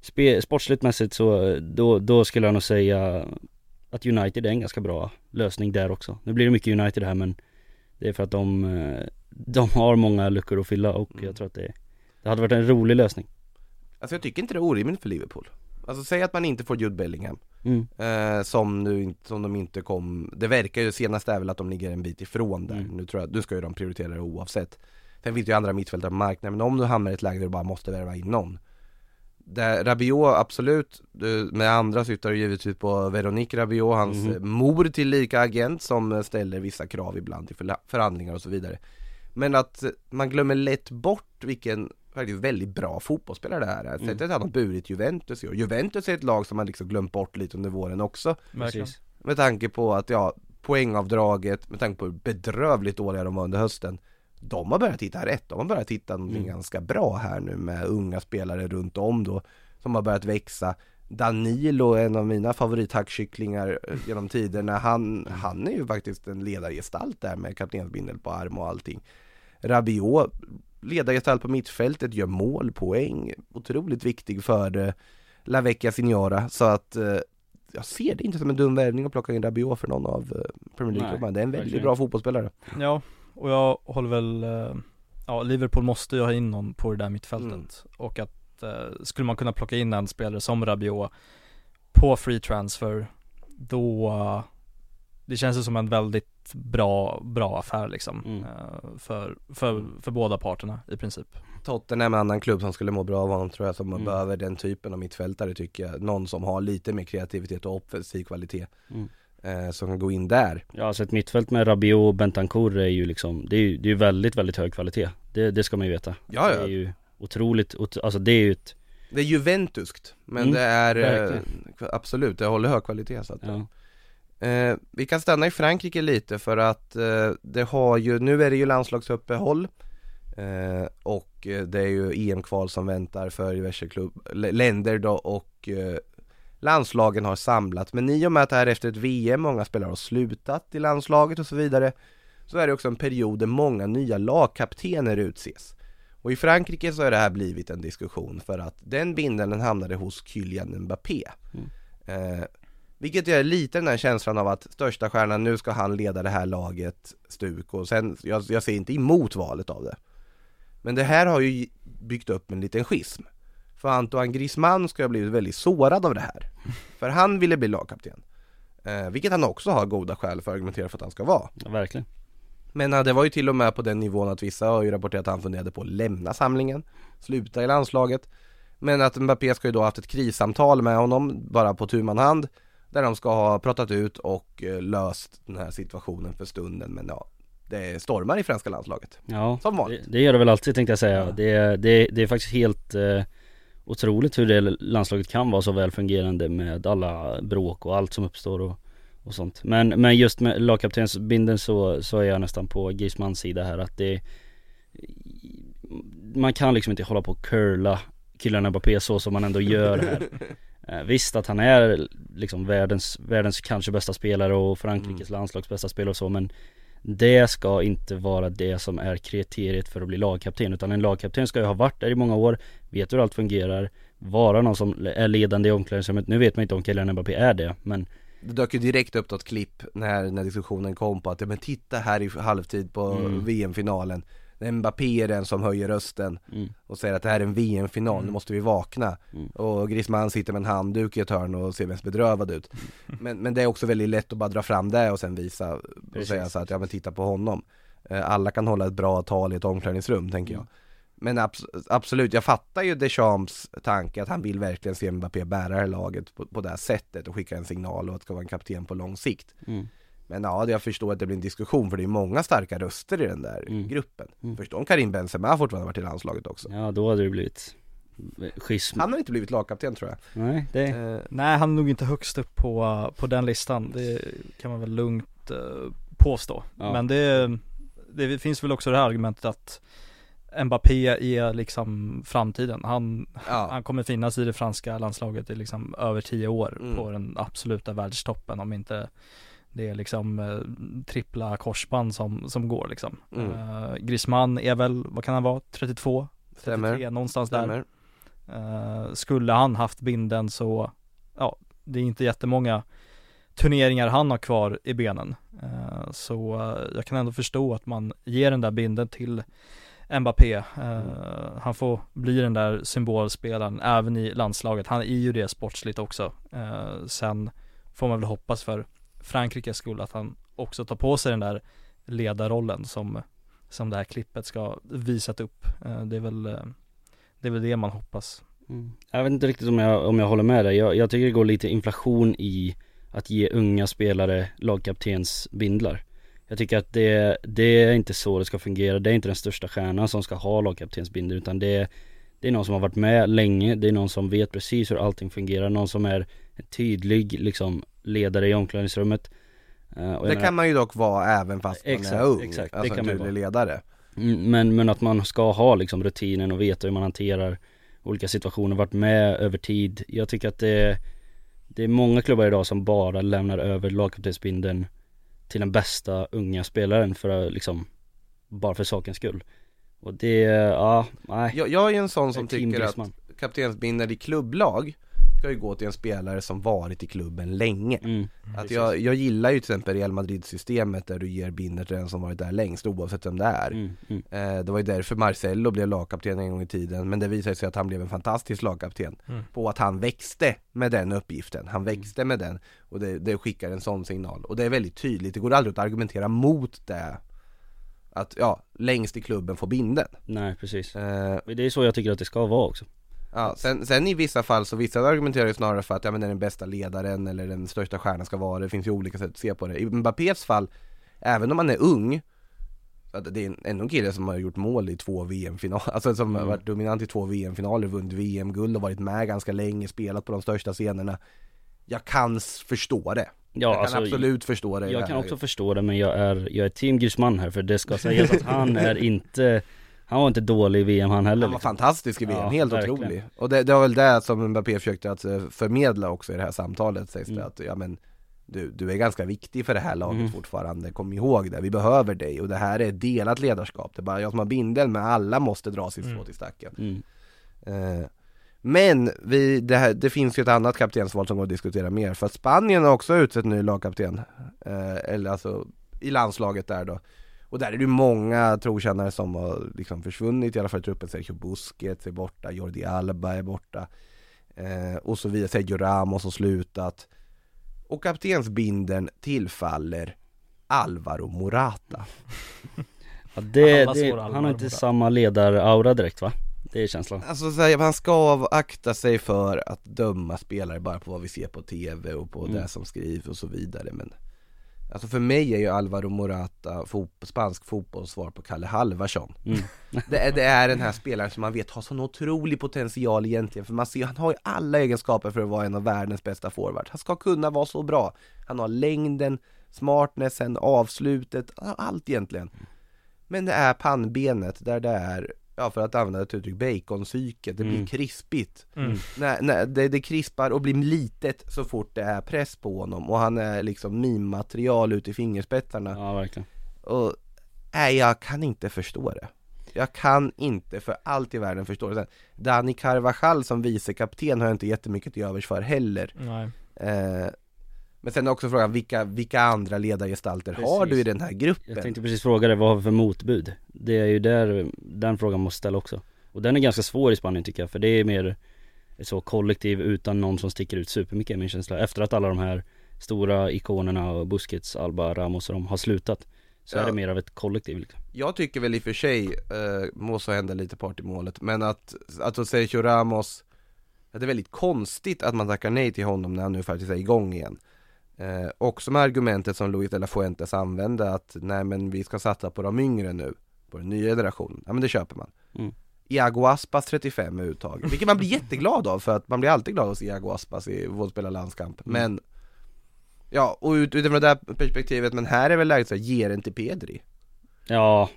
spe, Sportsligt mässigt så, då, då skulle jag nog säga Att United är en ganska bra lösning där också. Nu blir det mycket United här men Det är för att de eh, De har många luckor att fylla och Mm. jag tror att det Det hade varit en rolig lösning. Alltså jag tycker inte det är orimligt för Liverpool. Alltså säg att man inte får Jude Bellingham mm. eh, Som nu som de inte kom Det verkar ju senast är väl att de ligger en bit ifrån där. Mm. Nu tror jag, nu ska ju de prioritera det oavsett. Sen finns det ju andra mittfältare på marknaden Men om du hamnar i ett läge där du bara måste värva in någon. Där Rabiot absolut, med andra syftar du givetvis på Veronique Rabiot, hans eh, mor till lika agent som ställer vissa krav ibland förla- förhandlingar och så vidare. Men att man glömmer lätt bort vilken faktiskt väldigt bra fotbollsspelare det här är. Mm. Sättet att han har burit Juventus i år. Juventus är ett lag som man liksom glömt bort lite under våren också. Precis. Med tanke på att, ja, poängavdraget, med tanke på hur bedrövligt dåliga de var under hösten De har börjat hitta rätt, de har börjat hitta någonting Mm. ganska bra här nu med unga spelare runt om då Som har börjat växa Danilo, en av mina favorithackkycklingar eh, genom tiderna, han, han är ju faktiskt en ledargestalt där med kaptensbindel på arm och allting Rabiot, ledargestalt på mittfältet, gör mål, poäng, otroligt viktig för eh, La Vecchia Signora så att eh, jag ser det inte som en dum värvning att plocka in Rabiot för någon av eh, Premier League-klubbarna. Det är en väldigt verkligen. bra fotbollsspelare. Ja, och jag håller väl, ja Liverpool måste ju ha in någon på det där mittfältet Mm. och att eh, skulle man kunna plocka in en spelare som Rabiot på free transfer då det känns som en väldigt bra, bra affär liksom Mm. eh, för, för, för båda parterna i princip. Tottenham är en annan klubb som skulle må bra av honom tror jag, som Mm. behöver den typen av mittfältare tycker jag. Någon som har lite mer kreativitet och offensiv kvalitet. Mm. Eh, som kan gå in där. Ja alltså ett mittfält med Rabiot och Bentancourt är ju liksom Det är ju det är väldigt, väldigt hög kvalitet Det, det ska man ju veta Ja, Det ja. är ju otroligt, ot- alltså det är ju ett Det är juventuskt, men Mm, det är eh, verkligen. absolut, det håller hög kvalitet så att ja. Eh, vi kan stanna i Frankrike lite för att eh, det har ju, nu är det ju landslagsuppehåll eh, och eh, det är ju EM-kval som väntar för diverse klubb, länder då och eh, landslagen har samlat, men i och med att det här är efter ett VM, många spelare har slutat i landslaget och så vidare, så är det också en period där många nya lagkaptener utses. Och i Frankrike så har det här blivit en diskussion för att den bindeln hamnade hos Kylian Mbappé. Eh, vilket gör lite den här känslan av att största stjärnan, nu ska han leda det här laget stuk och sen, jag, jag ser inte emot valet av det. Men det här har ju byggt upp en liten schism. För Antoine Griezmann ska ha blivit väldigt sårad av det här. För han ville bli lagkapten. Eh, vilket han också har goda skäl för att argumentera för att han ska vara. Ja, verkligen. Men det var ju till och med på den nivån att vissa har ju rapporterat att han funderade på att lämna samlingen, sluta i landslaget. Men att Mbappé ska ju då ha haft ett krissamtal med honom, bara på tu hand, där de ska ha pratat ut och eh, löst den här situationen för stunden. Men ja, det stormar i franska landslaget. Ja, Som vanligt. Det, det gör det väl alltid tänkte jag säga. Ja. Det, det, det är faktiskt helt eh, otroligt hur det landslaget kan vara så väl fungerande med alla bråk och allt som uppstår och, och sånt. Men, men just med lagkaptensbindeln så, så är jag nästan på Griezmanns sida här att det Man kan liksom inte hålla på och curla killarna Mbappé så som man ändå gör här. Eh, Visst att han är liksom världens, världens kanske bästa spelare och Frankrikes landslags bästa spelare och så men Det ska inte vara det som är kriteriet för att bli lagkapten utan en lagkapten ska ju ha varit där i många år Vet hur allt fungerar Vara någon som är ledande i omklädningsrummet. Nu vet man inte om Kylian Mbappé är det men Det dök ju direkt upp något klipp när, när diskussionen kom på att, ja, men titta här i halvtid på Mm. VM-finalen Mbappé är den som höjer rösten mm, och säger att det här är en VM-final, nu Mm. måste vi vakna Mm. Och Griezmann sitter med en handduk i ett hörn och ser mest bedrövad ut men, men det är också väldigt lätt att bara dra fram det och sen visa och Precis. säga så att, ja men titta på honom Eh, Alla kan hålla ett bra tal i ett omklädningsrum tänker jag Men abs- absolut, jag fattar ju Deschamps tanke att han vill verkligen se Mbappé bära det här laget på, på det här sättet och skicka en signal och att ska vara en kapten på lång sikt mm. Men ja, det- jag förstår att det blir en diskussion för det är många starka röster i den där Mm. gruppen Mm. Förstår om Karim Benzema fortfarande varit i landslaget också Ja då hade det blivit schism Han har inte blivit lagkapten tror jag Nej det Eh, Nej han är nog inte högst upp på, på den listan, det kan man väl lugnt eh, påstå. Ja. Men det, det finns väl också det här argumentet att Mbappé är liksom framtiden. Han, Ja, han kommer finnas i det franska landslaget i liksom över tio år Mm. på den absoluta världstoppen om inte det är liksom eh, trippla korsband som, som går liksom. Mm. Eh, Griezmann är väl, vad kan han vara, 32? Stämmer. 33, någonstans där. stämmer Eh, skulle han haft binden så, ja, det är inte jättemånga turneringar han har kvar i benen. Eh, så eh, jag kan ändå förstå att man ger den där binden till Mbappé. Eh, han får bli den där symbolspelaren även i landslaget. Han är ju det sportsligt också. Eh, sen får man väl hoppas för Frankrikes skull att han också tar på sig den där ledarrollen som, som det här klippet ska visat upp. Eh, det är väl eh, det är väl det man hoppas. Mm. Jag vet inte riktigt om jag, om jag håller med dig. Jag, jag tycker det går lite inflation i att ge unga spelare lagkaptens bindlar. Jag tycker att det, det är inte så det ska fungera. Det är inte den största stjärnan som ska ha lagkaptensbindel utan det är, det är någon som har varit med länge. Det är någon som vet precis hur allting fungerar. Någon som är tydlig liksom ledare i omklädningsrummet. Eh, Det menar- kan man ju dock vara även fast man Exakt, är ung, exakt. Det alltså kan en man tydlig ledare Mm, Men, men att man ska ha liksom rutinen och veta hur man hanterar olika situationer, varit med över tid. Jag tycker att det, det är många klubbar idag som bara lämnar över lagkaptensbindeln till den bästa unga spelaren för att liksom, bara för sakens skull. Och det, ja, nej. jag, jag är ju en sån som tycker att Griezmann. kaptensbindel i klubblag ska ju gå till en spelare som varit i klubben länge. Mm, Att precis. jag, jag gillar ju till exempel Real Madrid-systemet där du ger binder till den som varit där längst oavsett vem det är. Mm, mm, eh, Det var ju därför Marcello blev lagkapten en gång i tiden men det visade sig att han blev en fantastisk lagkapten Mm. På att han växte med den uppgiften, han växte med den och det, det skickar en sån signal. Och det är väldigt tydligt, det går aldrig att argumentera mot det. Att ja, längst i klubben får binden. Nej precis. eh, Det är så jag tycker att det ska vara också. Ja, sen, sen i vissa fall så vissa argumenterar ju snarare för att ja, men den bästa ledaren eller den största stjärnan ska vara, det finns ju olika sätt att se på det. I Mbappés fall, även om han är ung, det är ändå en kille som har gjort mål i två VM-finaler, alltså som har Mm. varit dominant i två VM-finaler, vunnit VM-guld och varit med ganska länge, spelat på de största scenerna. Jag kan förstå det. Ja, jag kan alltså, absolut förstå det Jag kan också förstå det men jag är, jag är team Griezmann här för det ska sägas att han är inte Han var inte dålig i VM han heller Han var liksom. fantastisk i VM, Ja, helt verkligen. otrolig. Och det, det var väl det som Mbappé försökte att eh, förmedla också i det här samtalet sägs det Mm. att, ja men du, du är ganska viktig för det här laget Mm. fortfarande, kom ihåg det, vi behöver dig och det här är delat ledarskap, det är bara jag som har bindeln men alla måste dra sitt strå Mm. till stacken. Mm. Eh, men vi, det, här, det finns ju ett annat kaptensval som går att diskutera mer, för Spanien har också utsett ny lagkapten, eh, eller alltså i landslaget där då. Och där är det ju många trotjänare som har liksom försvunnit, i alla fall i truppen, Sergio Busquets är borta, Jordi Alba är borta, eh, och så vidare, Sergio Ramos har slutat. Och kaptensbindeln tillfaller Alvaro Morata. Ja, det, det, han har inte Morata. samma ledaraura direkt va? Det är känslan Alltså så här, man ska akta sig för att döma spelare bara på vad vi ser på TV och på Mm. det som skrivs och så vidare men Alltså för mig är ju Alvaro Morata fot- spansk fotbolls svar på Kalle Halvarsson. Mm. det, är, det är den här spelaren som man vet har sån otrolig potential egentligen För man ser, han har ju alla egenskaper för att vara en av världens bästa forwards. Han ska kunna vara så bra. Han har längden, smartnessen, avslutet, allt egentligen. Men det är pannbenet där det är, ja för att använda ett uttryck, baconpsyket, det blir Mm. krispigt Mm. Nej, nej det, det krispar och blir litet så fort det är press på honom och han är liksom mimmaterial ut i fingerspetsarna Ja verkligen och nej jag kan inte förstå det Jag kan inte för allt i världen förstå det Sen, Dani Carvajal som vicekapten har jag inte jättemycket till övers för heller Nej. eh, Men sen också frågan, vilka, vilka andra ledargestalter har Precis. du i den här gruppen? Jag tänkte precis fråga dig, vad har vi för motbud? Det är ju där, den frågan måste ställa också Och den är ganska svår i Spanien tycker jag, för det är mer ett så kollektiv utan någon som sticker ut supermycket är min känsla Efter att alla de här stora ikonerna och Busquets, Alba, Ramos och de har slutat Så Ja. är det mer av ett kollektiv liksom. Jag tycker väl i och för sig, eh, må så hända lite part i målet, men att, att Sergio Ramos att Det är väldigt konstigt att man tackar nej till honom när han nu faktiskt är igång igen eh, Också med argumentet som Luis de la Fuentes använde att nej men vi ska satsa på de yngre nu På den nya generationen, ja men det köper man Mm. Iago Aspas 35 är uttagen, vilket man blir jätteglad av för att man blir alltid glad hos Iago Aspas i vårdspela landskamp Mm. Men Ja, och ut, utifrån det där perspektivet, men här är väl läget så här, ge den till Pedri Ja,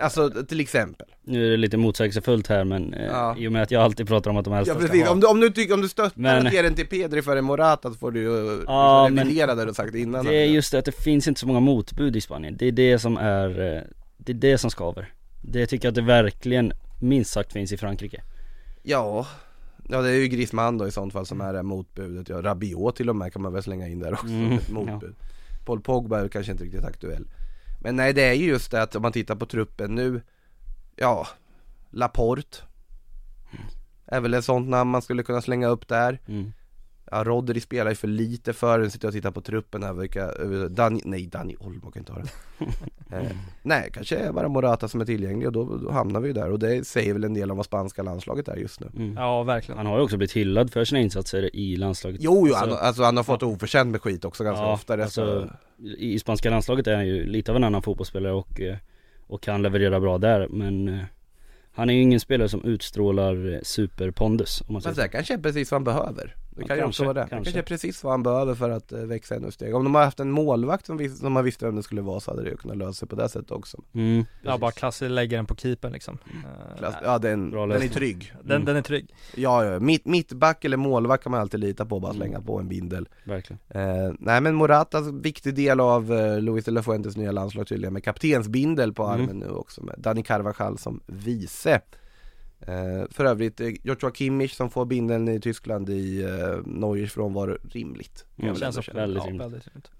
Alltså till exempel. Nu är det lite motsägelsefullt här men eh, Ja. i och med att jag alltid pratar om att de äldsta Ja ska precis, ha om du, om du tycker, om du stöttar Men- att ge den till Pedri före Morata så får du ju Ja, liksom revidera det du sagt innan Det är just det att det finns inte så många motbud i Spanien, det är det som är, eh, det är det som skaver. Det tycker jag att det verkligen minst sagt finns i Frankrike. Ja. Ja det är ju Griezmann då i sånt fall som är det motbudet, ja Rabiot till och med kan man väl slänga in där också, Mm, motbud. Paul Pogba är kanske inte riktigt aktuell Men nej det är ju just det att om man tittar på truppen nu Ja Laporte. Är väl ett sånt namn man skulle kunna slänga upp där. Mm. Ja, Rodri spelar ju för lite för den, sitter och tittar på truppen här, vilka, Dani, nej Dani Olmo kan inte ha det. Eh, Nej, kanske är bara Morata som är tillgänglig och då, då hamnar vi ju där och det säger väl en del om vad spanska landslaget är just nu. Mm. Ja, verkligen. Han har ju också blivit hyllad för sina insatser i landslaget. Jo, jo Så- han, alltså han har fått oförtjänt med skit också ganska Ja, ofta alltså, I spanska landslaget är han ju lite av en annan fotbollsspelare och, eh, och kan leverera bra där men eh, Han är ju ingen spelare som utstrålar eh, superpondus om man Men säger det så. kanske är precis vad han behöver Det Ja, kan ju också kanske, vara det, det kanske. kanske är precis vad han behöver för att eh, växa ännu steg Om de har haft en målvakt som, vis, som man visste vem det skulle vara så hade det ju kunnat lösa sig på det sättet också mm, Ja, bara klass lägger den på keepern liksom. Eh, Klass, Ja den, den är trygg Den, Mm. den är trygg. Ja, ja, mitt, mittback eller målvakt kan man alltid lita på, bara Mm. slänga på en bindel Verkligen Eh, nej men Moratas viktig del av eh, Luis de la Fuentes nya landslag tydligen med kaptensbindel på Mm. armen nu också med Dani Carvajal som vice eh, För övrigt eh, Joshua Kimmich som får bindeln i Tyskland i eh, Neuers frånvaro rimligt. Mm, Känns väldigt ja, rimligt. väldigt rimligt.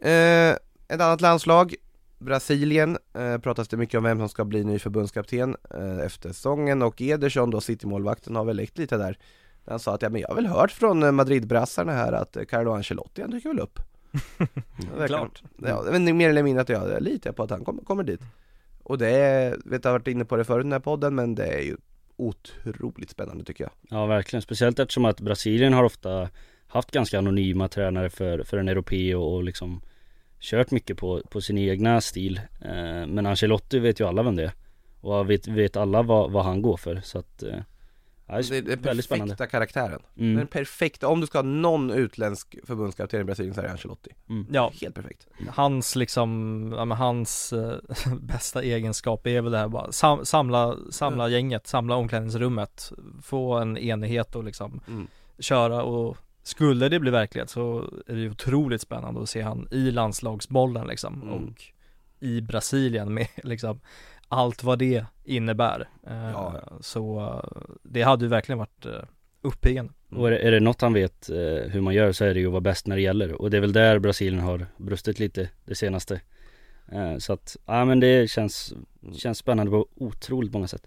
eh, Ett annat landslag Brasilien. Eh, pratas det mycket om vem som ska bli ny förbundskapten eh, efter säsongen. Och Ederson då, City-målvakten har väl läckt lite där. Han sa att ja, men jag har väl hört från eh, Madrid-brassarna här att eh, Carlo Ancelotti han dyker väl upp. Klart. Ja, men mer eller mindre att jag litar på att han kommer, kommer dit och det är, vet jag har varit inne på det förut i den här podden men det är ju otroligt spännande tycker jag. Ja verkligen, speciellt eftersom att Brasilien har ofta haft ganska anonyma tränare för, för en europé och, och liksom kört mycket på, på sin egna stil. Eh, Men Ancelotti vet ju alla vem det är. Och vet, vet alla vad, vad han går för. Så att eh, Ja, det Det är den väldigt spännande. perfekta karaktären. Mm. Den perfekta, om du ska ha någon utländsk förbundskapten i Brasilien så är det Ancelotti. Ja, Helt perfekt. hans liksom, ja men hans eh, bästa egenskap är väl det här bara sam, samla, samla gänget, samla omklädningsrummet, få en enighet och liksom Mm. köra och skulle det bli verklighet så är det ju otroligt spännande att se han i landslagsbollen liksom Mm. och i Brasilien med liksom allt vad det innebär. Eh, Ja. Så eh, det hade ju verkligen varit uh, uppiggande. Och är det, är det något han vet eh, hur man gör så är det ju att vara bäst när det gäller och det är väl där Brasilien har brustit lite det senaste eh, Så att, ja men det känns, känns spännande på otroligt många sätt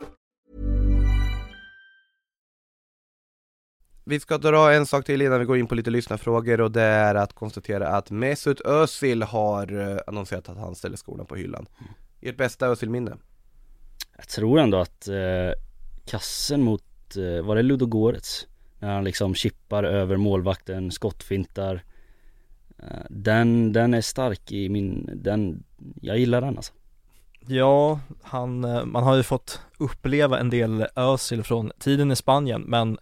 Vi ska dra en sak till innan vi går in på lite lyssnarfrågor och det är att konstatera att Mesut Özil har eh, annonserat att han ställer skorna på hyllan. Ert bästa Özil-minne? Jag tror ändå att eh, kassen mot, eh, var det Ludogorets? När han liksom chippar över målvakten, skottfintar eh, Den, den är stark i min, den, jag gillar den alltså Ja, han, eh, man har ju fått uppleva en del Özil från tiden i Spanien men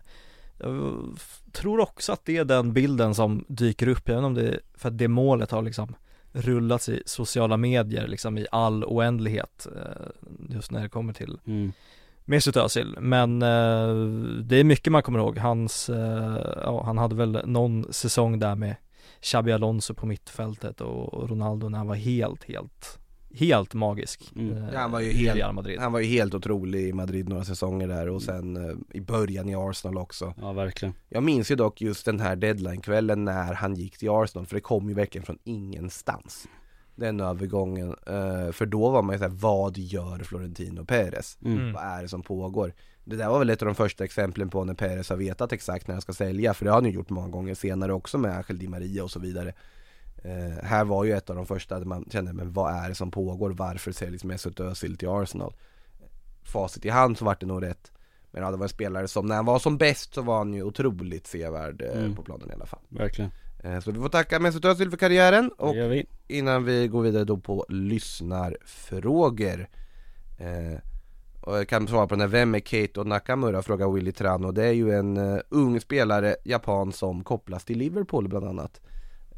jag tror också att det är den bilden som dyker upp, även om det är för att det målet har liksom rullats i sociala medier liksom i all oändlighet eh, just när det kommer till mm. Mesut Özil, men eh, det är mycket man kommer ihåg, hans, eh, ja han hade väl någon säsong där med Xabi Alonso på mittfältet och Ronaldo när han var helt, helt, helt magisk Mm. eh, han var ju i helt- Real Madrid Han var ju helt otrolig i Madrid några säsonger där och sen eh, i början i Arsenal också. Ja verkligen Jag minns ju dock just den här deadline-kvällen när han gick till Arsenal, för det kom ju verkligen från ingenstans. Den övergången, eh, för då var man ju såhär, vad gör Florentino Perez? Mm. Vad är det som pågår? Det där var väl ett av de första exemplen på när Perez har vetat exakt när han ska sälja, för det har han ju gjort många gånger senare också med Angel Di Maria och så vidare. Eh, här var ju ett av de första där man kände, men vad är det som pågår? Varför säljs Mesut Özil till Arsenal? Facit i hand så vart det nog rätt. Men ja, det var en spelare som, när han var som bäst så var han ju otroligt sevärd eh, Mm. på planen i alla fall. Verkligen Eh, så vi får tacka Mesut Özil för karriären och vi innan vi går vidare då på lyssnarfrågor eh, och jag kan svara på den här, vem är Keito Nakamura? Frågar Willy Trano Det är ju en eh, ung spelare, japan som kopplas till Liverpool bland annat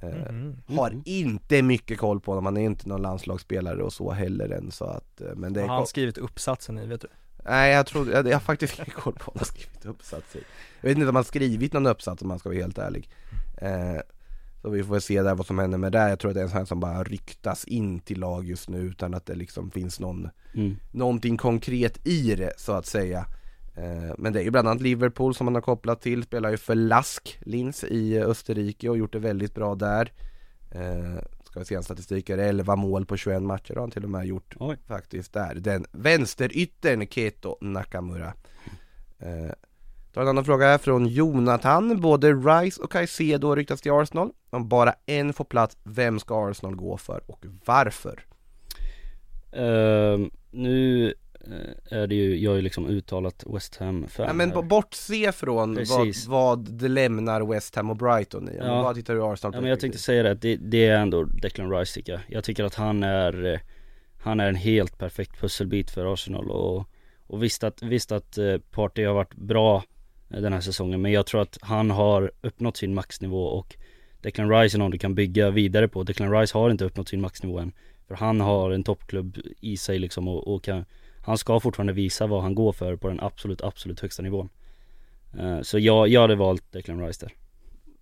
Mhm. Har inte mycket koll på honom, han är inte någon landslagsspelare och så heller än så att eh, Men det Har han skrivit uppsatsen i, vet du? Nej jag tror, jag, jag har faktiskt ingen koll på om han har skrivit uppsats i Jag vet inte om han har skrivit någon uppsats om man ska vara helt ärlig eh, Så vi får väl se där vad som händer med det Jag tror att det är en sån här som bara ryktas in till lag just nu utan att det liksom finns någon mm. Någonting konkret i det så att säga Men det är ju bland annat Liverpool som man har kopplat till, spelar ju för Lask Linz i Österrike och gjort det väldigt bra där. Eh, Ska vi se en statistik, är det 11 mål på 21 matcher? Har han till och med gjort Oj. faktiskt där. Den vänsteryttern Keto Nakamura. Eh, Tar en annan fråga här från Jonathan. Både Rice och Caicedo har ryktats till Arsenal. Om bara en får plats, vem ska Arsenal gå för och varför? Ehm, Nu eh, är det ju, jag är ju liksom uttalat West Ham-fan Ja, men här. bortse från vad, Precis. vad det lämnar West Ham och Brighton i, Ja. vad tittar du Arsenal Ja men jag tänkte säga det, att det, det är ändå Declan Rice tycker jag Jag tycker att han är eh, Han är en helt perfekt pusselbit för Arsenal och Och visst att, visst att eh, Partey har varit bra eh, den här säsongen Men jag tror att han har uppnått sin maxnivå och Declan Rice är någon du kan bygga vidare på Declan Rice har inte uppnått sin maxnivå än För han har en toppklubb i sig liksom och, och kan Han ska fortfarande visa vad han går för på den absolut, absolut högsta nivån. Eh, Så jag, jag hade valt Declan Rice där.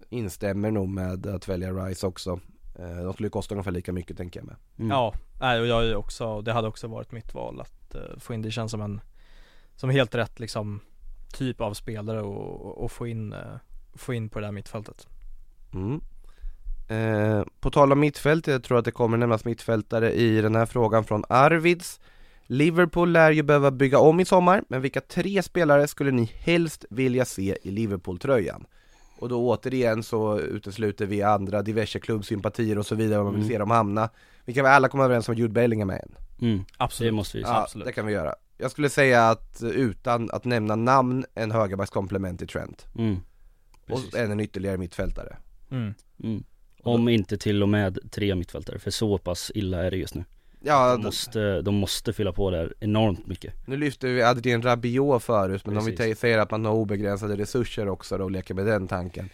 Instämmer nog med att välja Rice också. Eh, De skulle kosta ungefär lika mycket tänker jag med. Mm. Ja, och jag är också, det hade också varit mitt val att eh, få in, det känns som en Som helt rätt liksom Typ av spelare och, och få in Få in på det där mittfältet. Mm. eh, På tal om mittfält, jag tror att det kommer nämnas mittfältare i den här frågan från Arvids Liverpool lär ju behöva bygga om i sommar, men vilka tre spelare skulle ni helst vilja se i Liverpool-tröjan? Och då återigen så utesluter vi andra diverse klubbsympatier och så vidare, vad man vill Mm. se dem hamna. Vi kan väl alla komma överens om att Jude Bellingham är en? Mm, Absolut. det måste vi Ja, Absolut. det kan vi göra. Jag skulle säga att utan att nämna namn, en högerbackskomplement till Trent. Mm. Och en, en ytterligare mittfältare. Mm. Mm. Om inte till och med tre mittfältare, för så pass illa är det just nu. Ja, De måste, de måste fylla på där enormt mycket. nu lyfte vi Adrien Rabiot förut, men om vi Precis. säger att man har obegränsade resurser också då och leker med den tanken.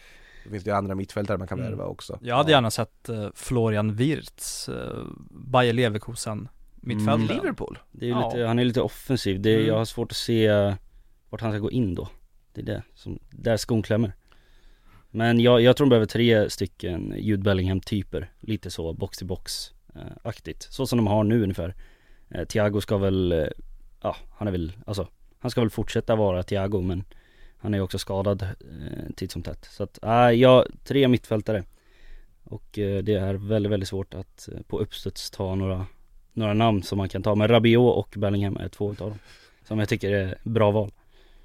Då finns det ju andra mittfältare man kan Mm. värva också. Jag hade gärna sett eh, Florian Wirtz, uh, Bayer Leverkusen mittfältare. Mm. Liverpool? Det är Ja. lite, han är lite offensiv, det, Mm. jag har svårt att se vart han ska gå in då. Det är det som, där skon klämmer. Men jag, jag tror de behöver tre stycken Jude Bellingham typer, lite så box till box eh, Eh, aktigt. Så som de har nu ungefär. Eh, Thiago ska väl, eh, ja han är väl, alltså han ska väl fortsätta vara Thiago men han är ju också skadad eh, titt som tätt. Så att, nej ja, tre mittfältare. Och eh, det är väldigt, väldigt svårt att eh, på uppstuds ta några, några namn som man kan ta. Men Rabiot och Bellingham är två utav dem. Som jag tycker är bra val.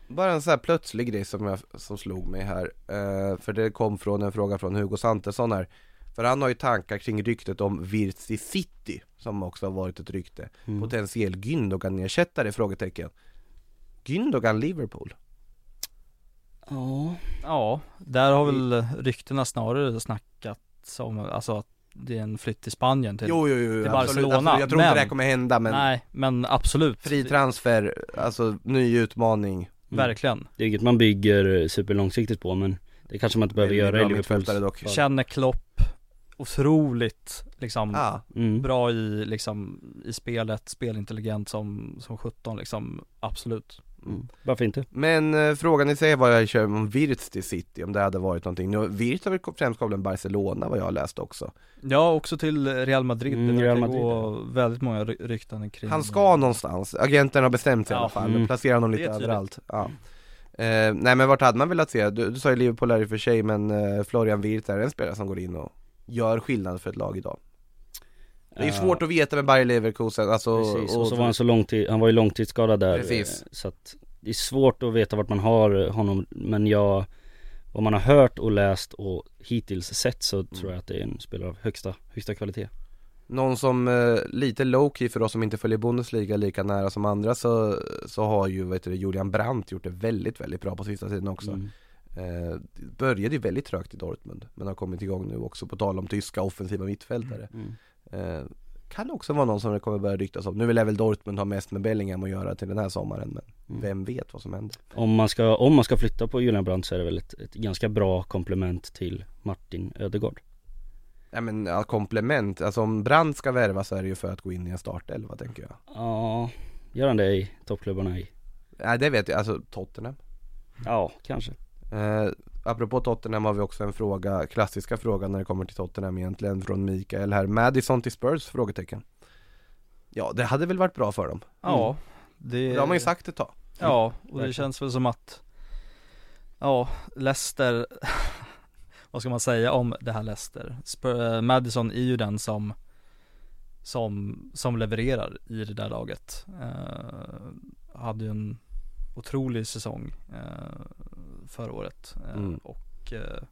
Bara en sån här plötslig grej som, jag, som slog mig här, eh, för det kom från en fråga från Hugo Santesson här för han har ju tankar kring ryktet om Virtsi City, som också har varit ett rykte Mm. Potentiell Gündogan-ersättare? Frågetecken Gündogan Liverpool? Ja. Ja, där har väl ryktena snarare snackats om, alltså att det är en flytt till Spanien till, Jo, jo, jo, till absolut. Barcelona. Alltså, jag tror men, inte det här kommer hända men Nej, men absolut. Fri transfer, alltså ny utmaning Mm. Verkligen. Det är inget man bygger superlångsiktigt på men det kanske man inte behöver Det göra i fall. Känner Klopp otroligt liksom Ja, Mm. bra i liksom i spelet, spelintelligent som, som 17 liksom, absolut. Mm. Varför inte? Men eh, frågan i sig var jag kör om Virts till City, om det hade varit någonting Nu, Virts har väl främst med Barcelona vad jag har läst också Ja, också till Real Madrid, Mm, det Real Madrid, gå väldigt många ry- rykten kring Han ska någonstans, agenten har bestämt sig i Ja, alla fall, mm. placerar honom lite är överallt ja. eh, Nej men vart hade man velat se? Du, du sa ju Liverpool här i och för sig men eh, Florian Wirtz är en spelare som går in och gör skillnad för ett lag idag. Det är svårt att veta med Bayer Leverkusen, alltså Precis, och så var han så långtid, han var ju långtidsskadad där Precis. eh, Så att det är svårt att veta vart man har honom Men jag Vad man har hört och läst och hittills sett så tror jag att det är en spelare av högsta, högsta kvalitet. Någon som eh, lite low-key för oss som inte följer Bundesliga lika nära som andra så, så har ju vet du, Julian Brandt gjort det väldigt, väldigt bra på sista tiden också. Mm. Eh, Började ju väldigt trögt i Dortmund men har kommit igång nu också på tal om tyska offensiva mittfältare. Mm. eh, Kan också vara någon som det kommer börja ryktas om, nu vill väl Dortmund ha mest med Bellingham att göra till den här sommaren men Mm. vem vet vad som händer? Om man ska, om man ska flytta på Julian Brandt så är det väl ett, ett ganska bra komplement till Martin Ödegaard Nej men ja, komplement, alltså om Brandt ska värva så är det ju för att gå in i en startelva tänker jag. Ja, gör han det i toppklubbarna i? Nej det vet jag, alltså Tottenham. Ja, kanske Eh, apropå Tottenham har vi också en fråga, klassiska frågan när det kommer till Tottenham egentligen från Mikael här. Madison till Spurs? Frågetecken. Ja, det hade väl varit bra för dem. Ja, det, Det har man ju sagt ett tag. Ja, och det Verkligen. känns väl som att Ja, Leicester Vad ska man säga om det här Leicester? Spur, eh, Madison är ju den som Som, som levererar i det där laget eh, Hade ju en otrolig säsong eh, Förra året eh, Mm. och eh,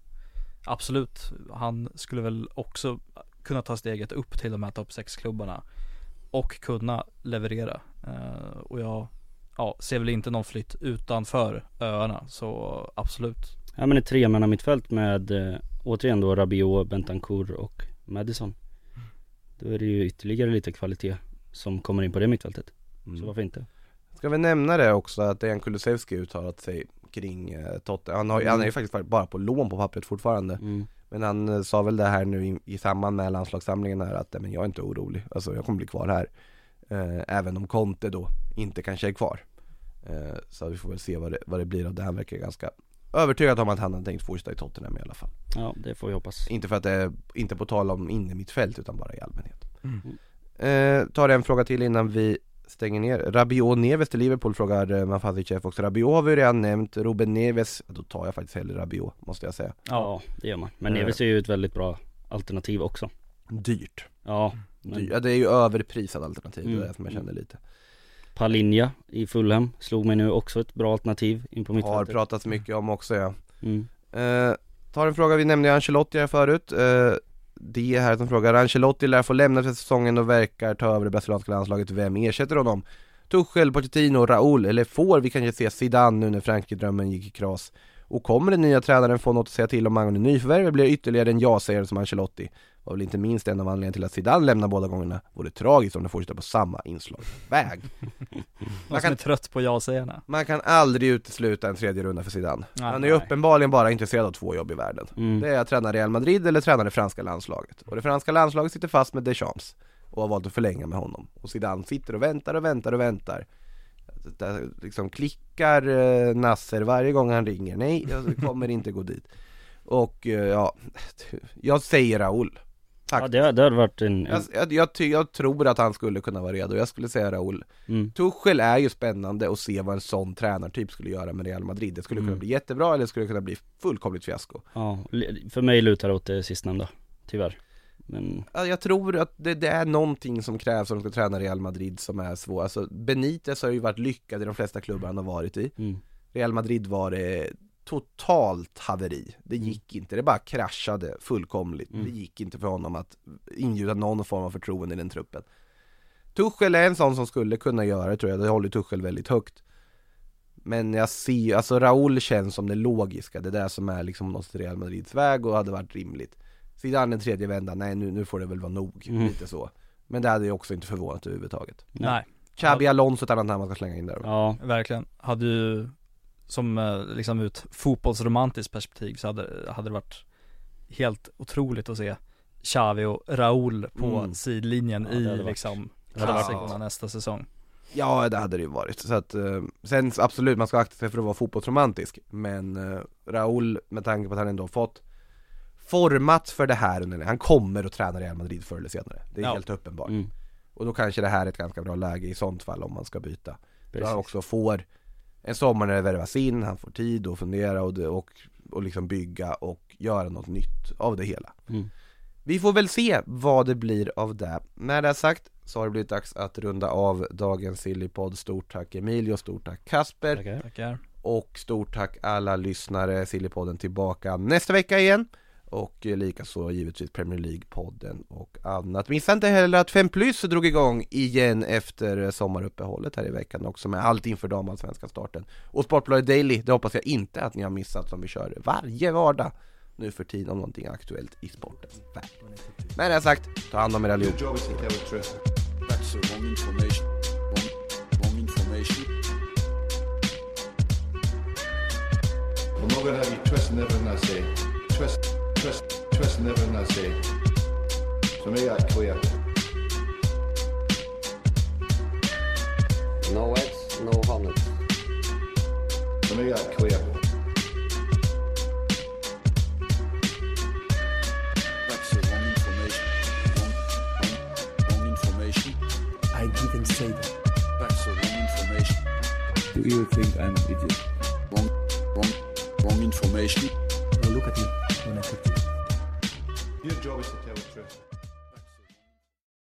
Absolut, han skulle väl också kunna ta steget upp till de här topp 6-klubbarna Och kunna leverera eh, Och jag ja, ser väl inte någon flytt utanför öarna så absolut Ja men ett tremanna mittfält med återigen då Rabiot, Bentancourt och Madison Då är det ju ytterligare lite kvalitet som kommer in på det mittfältet Mm. Så varför inte? Ska vi nämna det också att Dejan Kulusevski uttalat sig kring eh, Tottenham. Han, har, han är ju faktiskt bara på lån på pappret fortfarande. Mm. Men han eh, sa väl det här nu i, i samband med landslagssamlingen här att, "Nej, men jag är inte orolig. Alltså jag kommer bli kvar här. Eh, även om Conte då inte kanske är kvar. Eh, så vi får väl se vad det, vad det blir av det. Han verkar ganska övertygad om att han har tänkt fortsätta i Tottenham i alla fall. Ja det får vi hoppas Inte för att det är, inte på tal om inne mitt fält utan bara i allmänhet. Mm. Eh, tar en fråga till innan vi stänger ner. Rabiot Neves till Liverpool frågar eh, Mafati Chef också. Rabiot har vi redan nämnt, Ruben Neves, då tar jag faktiskt hellre Rabiot måste jag säga. Ja det gör man Men Eh. Neves är ju ett väldigt bra alternativ också Dyrt. Ja men, Dyrt. Ja det är ju överprisat alternativ, det är Mm. det som jag känner lite. Palinja i Fulham slog mig nu också ett bra alternativ in på Har mittfältet. pratats mycket om också ja Mm. eh, Tar en fråga, vi nämnde ju Ancelotti här förut eh, det är här som frågar, Ancelotti lär få lämna för säsongen och verkar ta över det brasilianska landslaget, vem ersätter honom? Tuchel, Pochettino, Raúl, eller får vi kanske se Zidane nu när Frankrike-drömmen gick i kras? Och kommer den nya tränaren få något att säga till om angående nyförvärv eller blir det ytterligare en ja-sägare som Ancelotti? Var väl inte minst en av anledningarna till att Zidane lämnar båda gångerna, vore tragiskt om de fortsätter på samma inslagsväg Man som är trött på ja-sägarna. Man kan aldrig utesluta en tredje runda för Zidane Nej, Han är ju nej. uppenbarligen bara intresserad av två jobb i världen Mm. Det är att träna Real Madrid eller träna det franska landslaget Och det franska landslaget sitter fast med Deschamps Och har valt att förlänga med honom Och Zidane sitter och väntar och väntar och väntar Där liksom klickar eh, Nasser varje gång han ringer. Nej, jag kommer inte gå dit. Och eh, ja, jag säger Raúl Ja det, det hade varit en, jag, jag, jag, jag tror att han skulle kunna vara redo, jag skulle säga Raúl mm. Tuchel är ju spännande att se vad en sån tränartyp skulle göra med Real Madrid. Det skulle kunna Mm. bli jättebra eller det skulle kunna bli fullkomligt fiasko. Ja, för mig lutar det åt det sistnämnda, tyvärr Men, Ja, Jag tror att det, det är någonting som krävs om de ska träna Real Madrid som är svårt Alltså Benitez har ju varit lyckad i de flesta klubbar han har varit i. Mm. Real Madrid var det totalt haveri. Det gick inte, det bara kraschade fullkomligt. Mm. Det gick inte för honom att ingjuta någon form av förtroende i den truppen. Tuchel är en sån som skulle kunna göra det tror jag, det håller Tuchel väldigt högt. Men jag ser, alltså Raúl känns som det logiska, det där som är liksom något Real Madrids väg och hade varit rimligt Zidane den tredje vändan, nej nu, nu får det väl vara nog, Mm. lite så Men det hade jag också inte förvånat överhuvudtaget Nej, Xabi Alonso ett annat namn man ska slänga in där ja, verkligen. Hade ju, som eh, liksom ett fotbollsromantiskt perspektiv så hade, hade det varit helt otroligt att se Xavi och Raúl på Mm. sidlinjen Ja, i varit- liksom klassikerna nästa säsong. Ja, det hade det ju varit. Så att, eh, sen absolut, man ska akta sig för att vara fotbollsromantisk. Men eh, Raúl, med tanke på att han ändå har fått format för det här under Han kommer att träna Real Madrid förr eller senare. Det är Ja. helt uppenbart. mm. Och då kanske det här är ett ganska bra läge i sånt fall om man ska byta. Då Precis. han också får en sommar när det värvas in, han får tid att fundera och, det, och, och liksom bygga och göra något nytt av det hela. Mm. Vi får väl se vad det blir av det. Med det sagt så har det blivit dags att runda av dagens Sillypodd. Stort tack Emilio, stort tack Kasper Tackar. Tackar. och stort tack alla lyssnare. Sillypodden tillbaka nästa vecka igen. Och eh, likaså givetvis Premier League-podden och annat. Missa inte heller att 5 plus drog igång igen efter eh, sommaruppehållet här i veckan också med allt inför damallsvenska starten. Och Sportbladet Daily, det hoppas jag inte att ni har missat som vi kör varje vardag nu för tiden om någonting aktuellt i sportens värld. Men det sagt, ta hand om er allihop. I'm not gonna have you twisting everything I say. Twist, twist, twisting everything I say. So make that clear. No eggs, no hornets. So make that clear. That's the wrong information. Wrong, wrong, wrong information. I didn't say that. That's the wrong information. Do you think I'm an idiot? Wrong, wrong, wrong information. Now look at me when Your job is to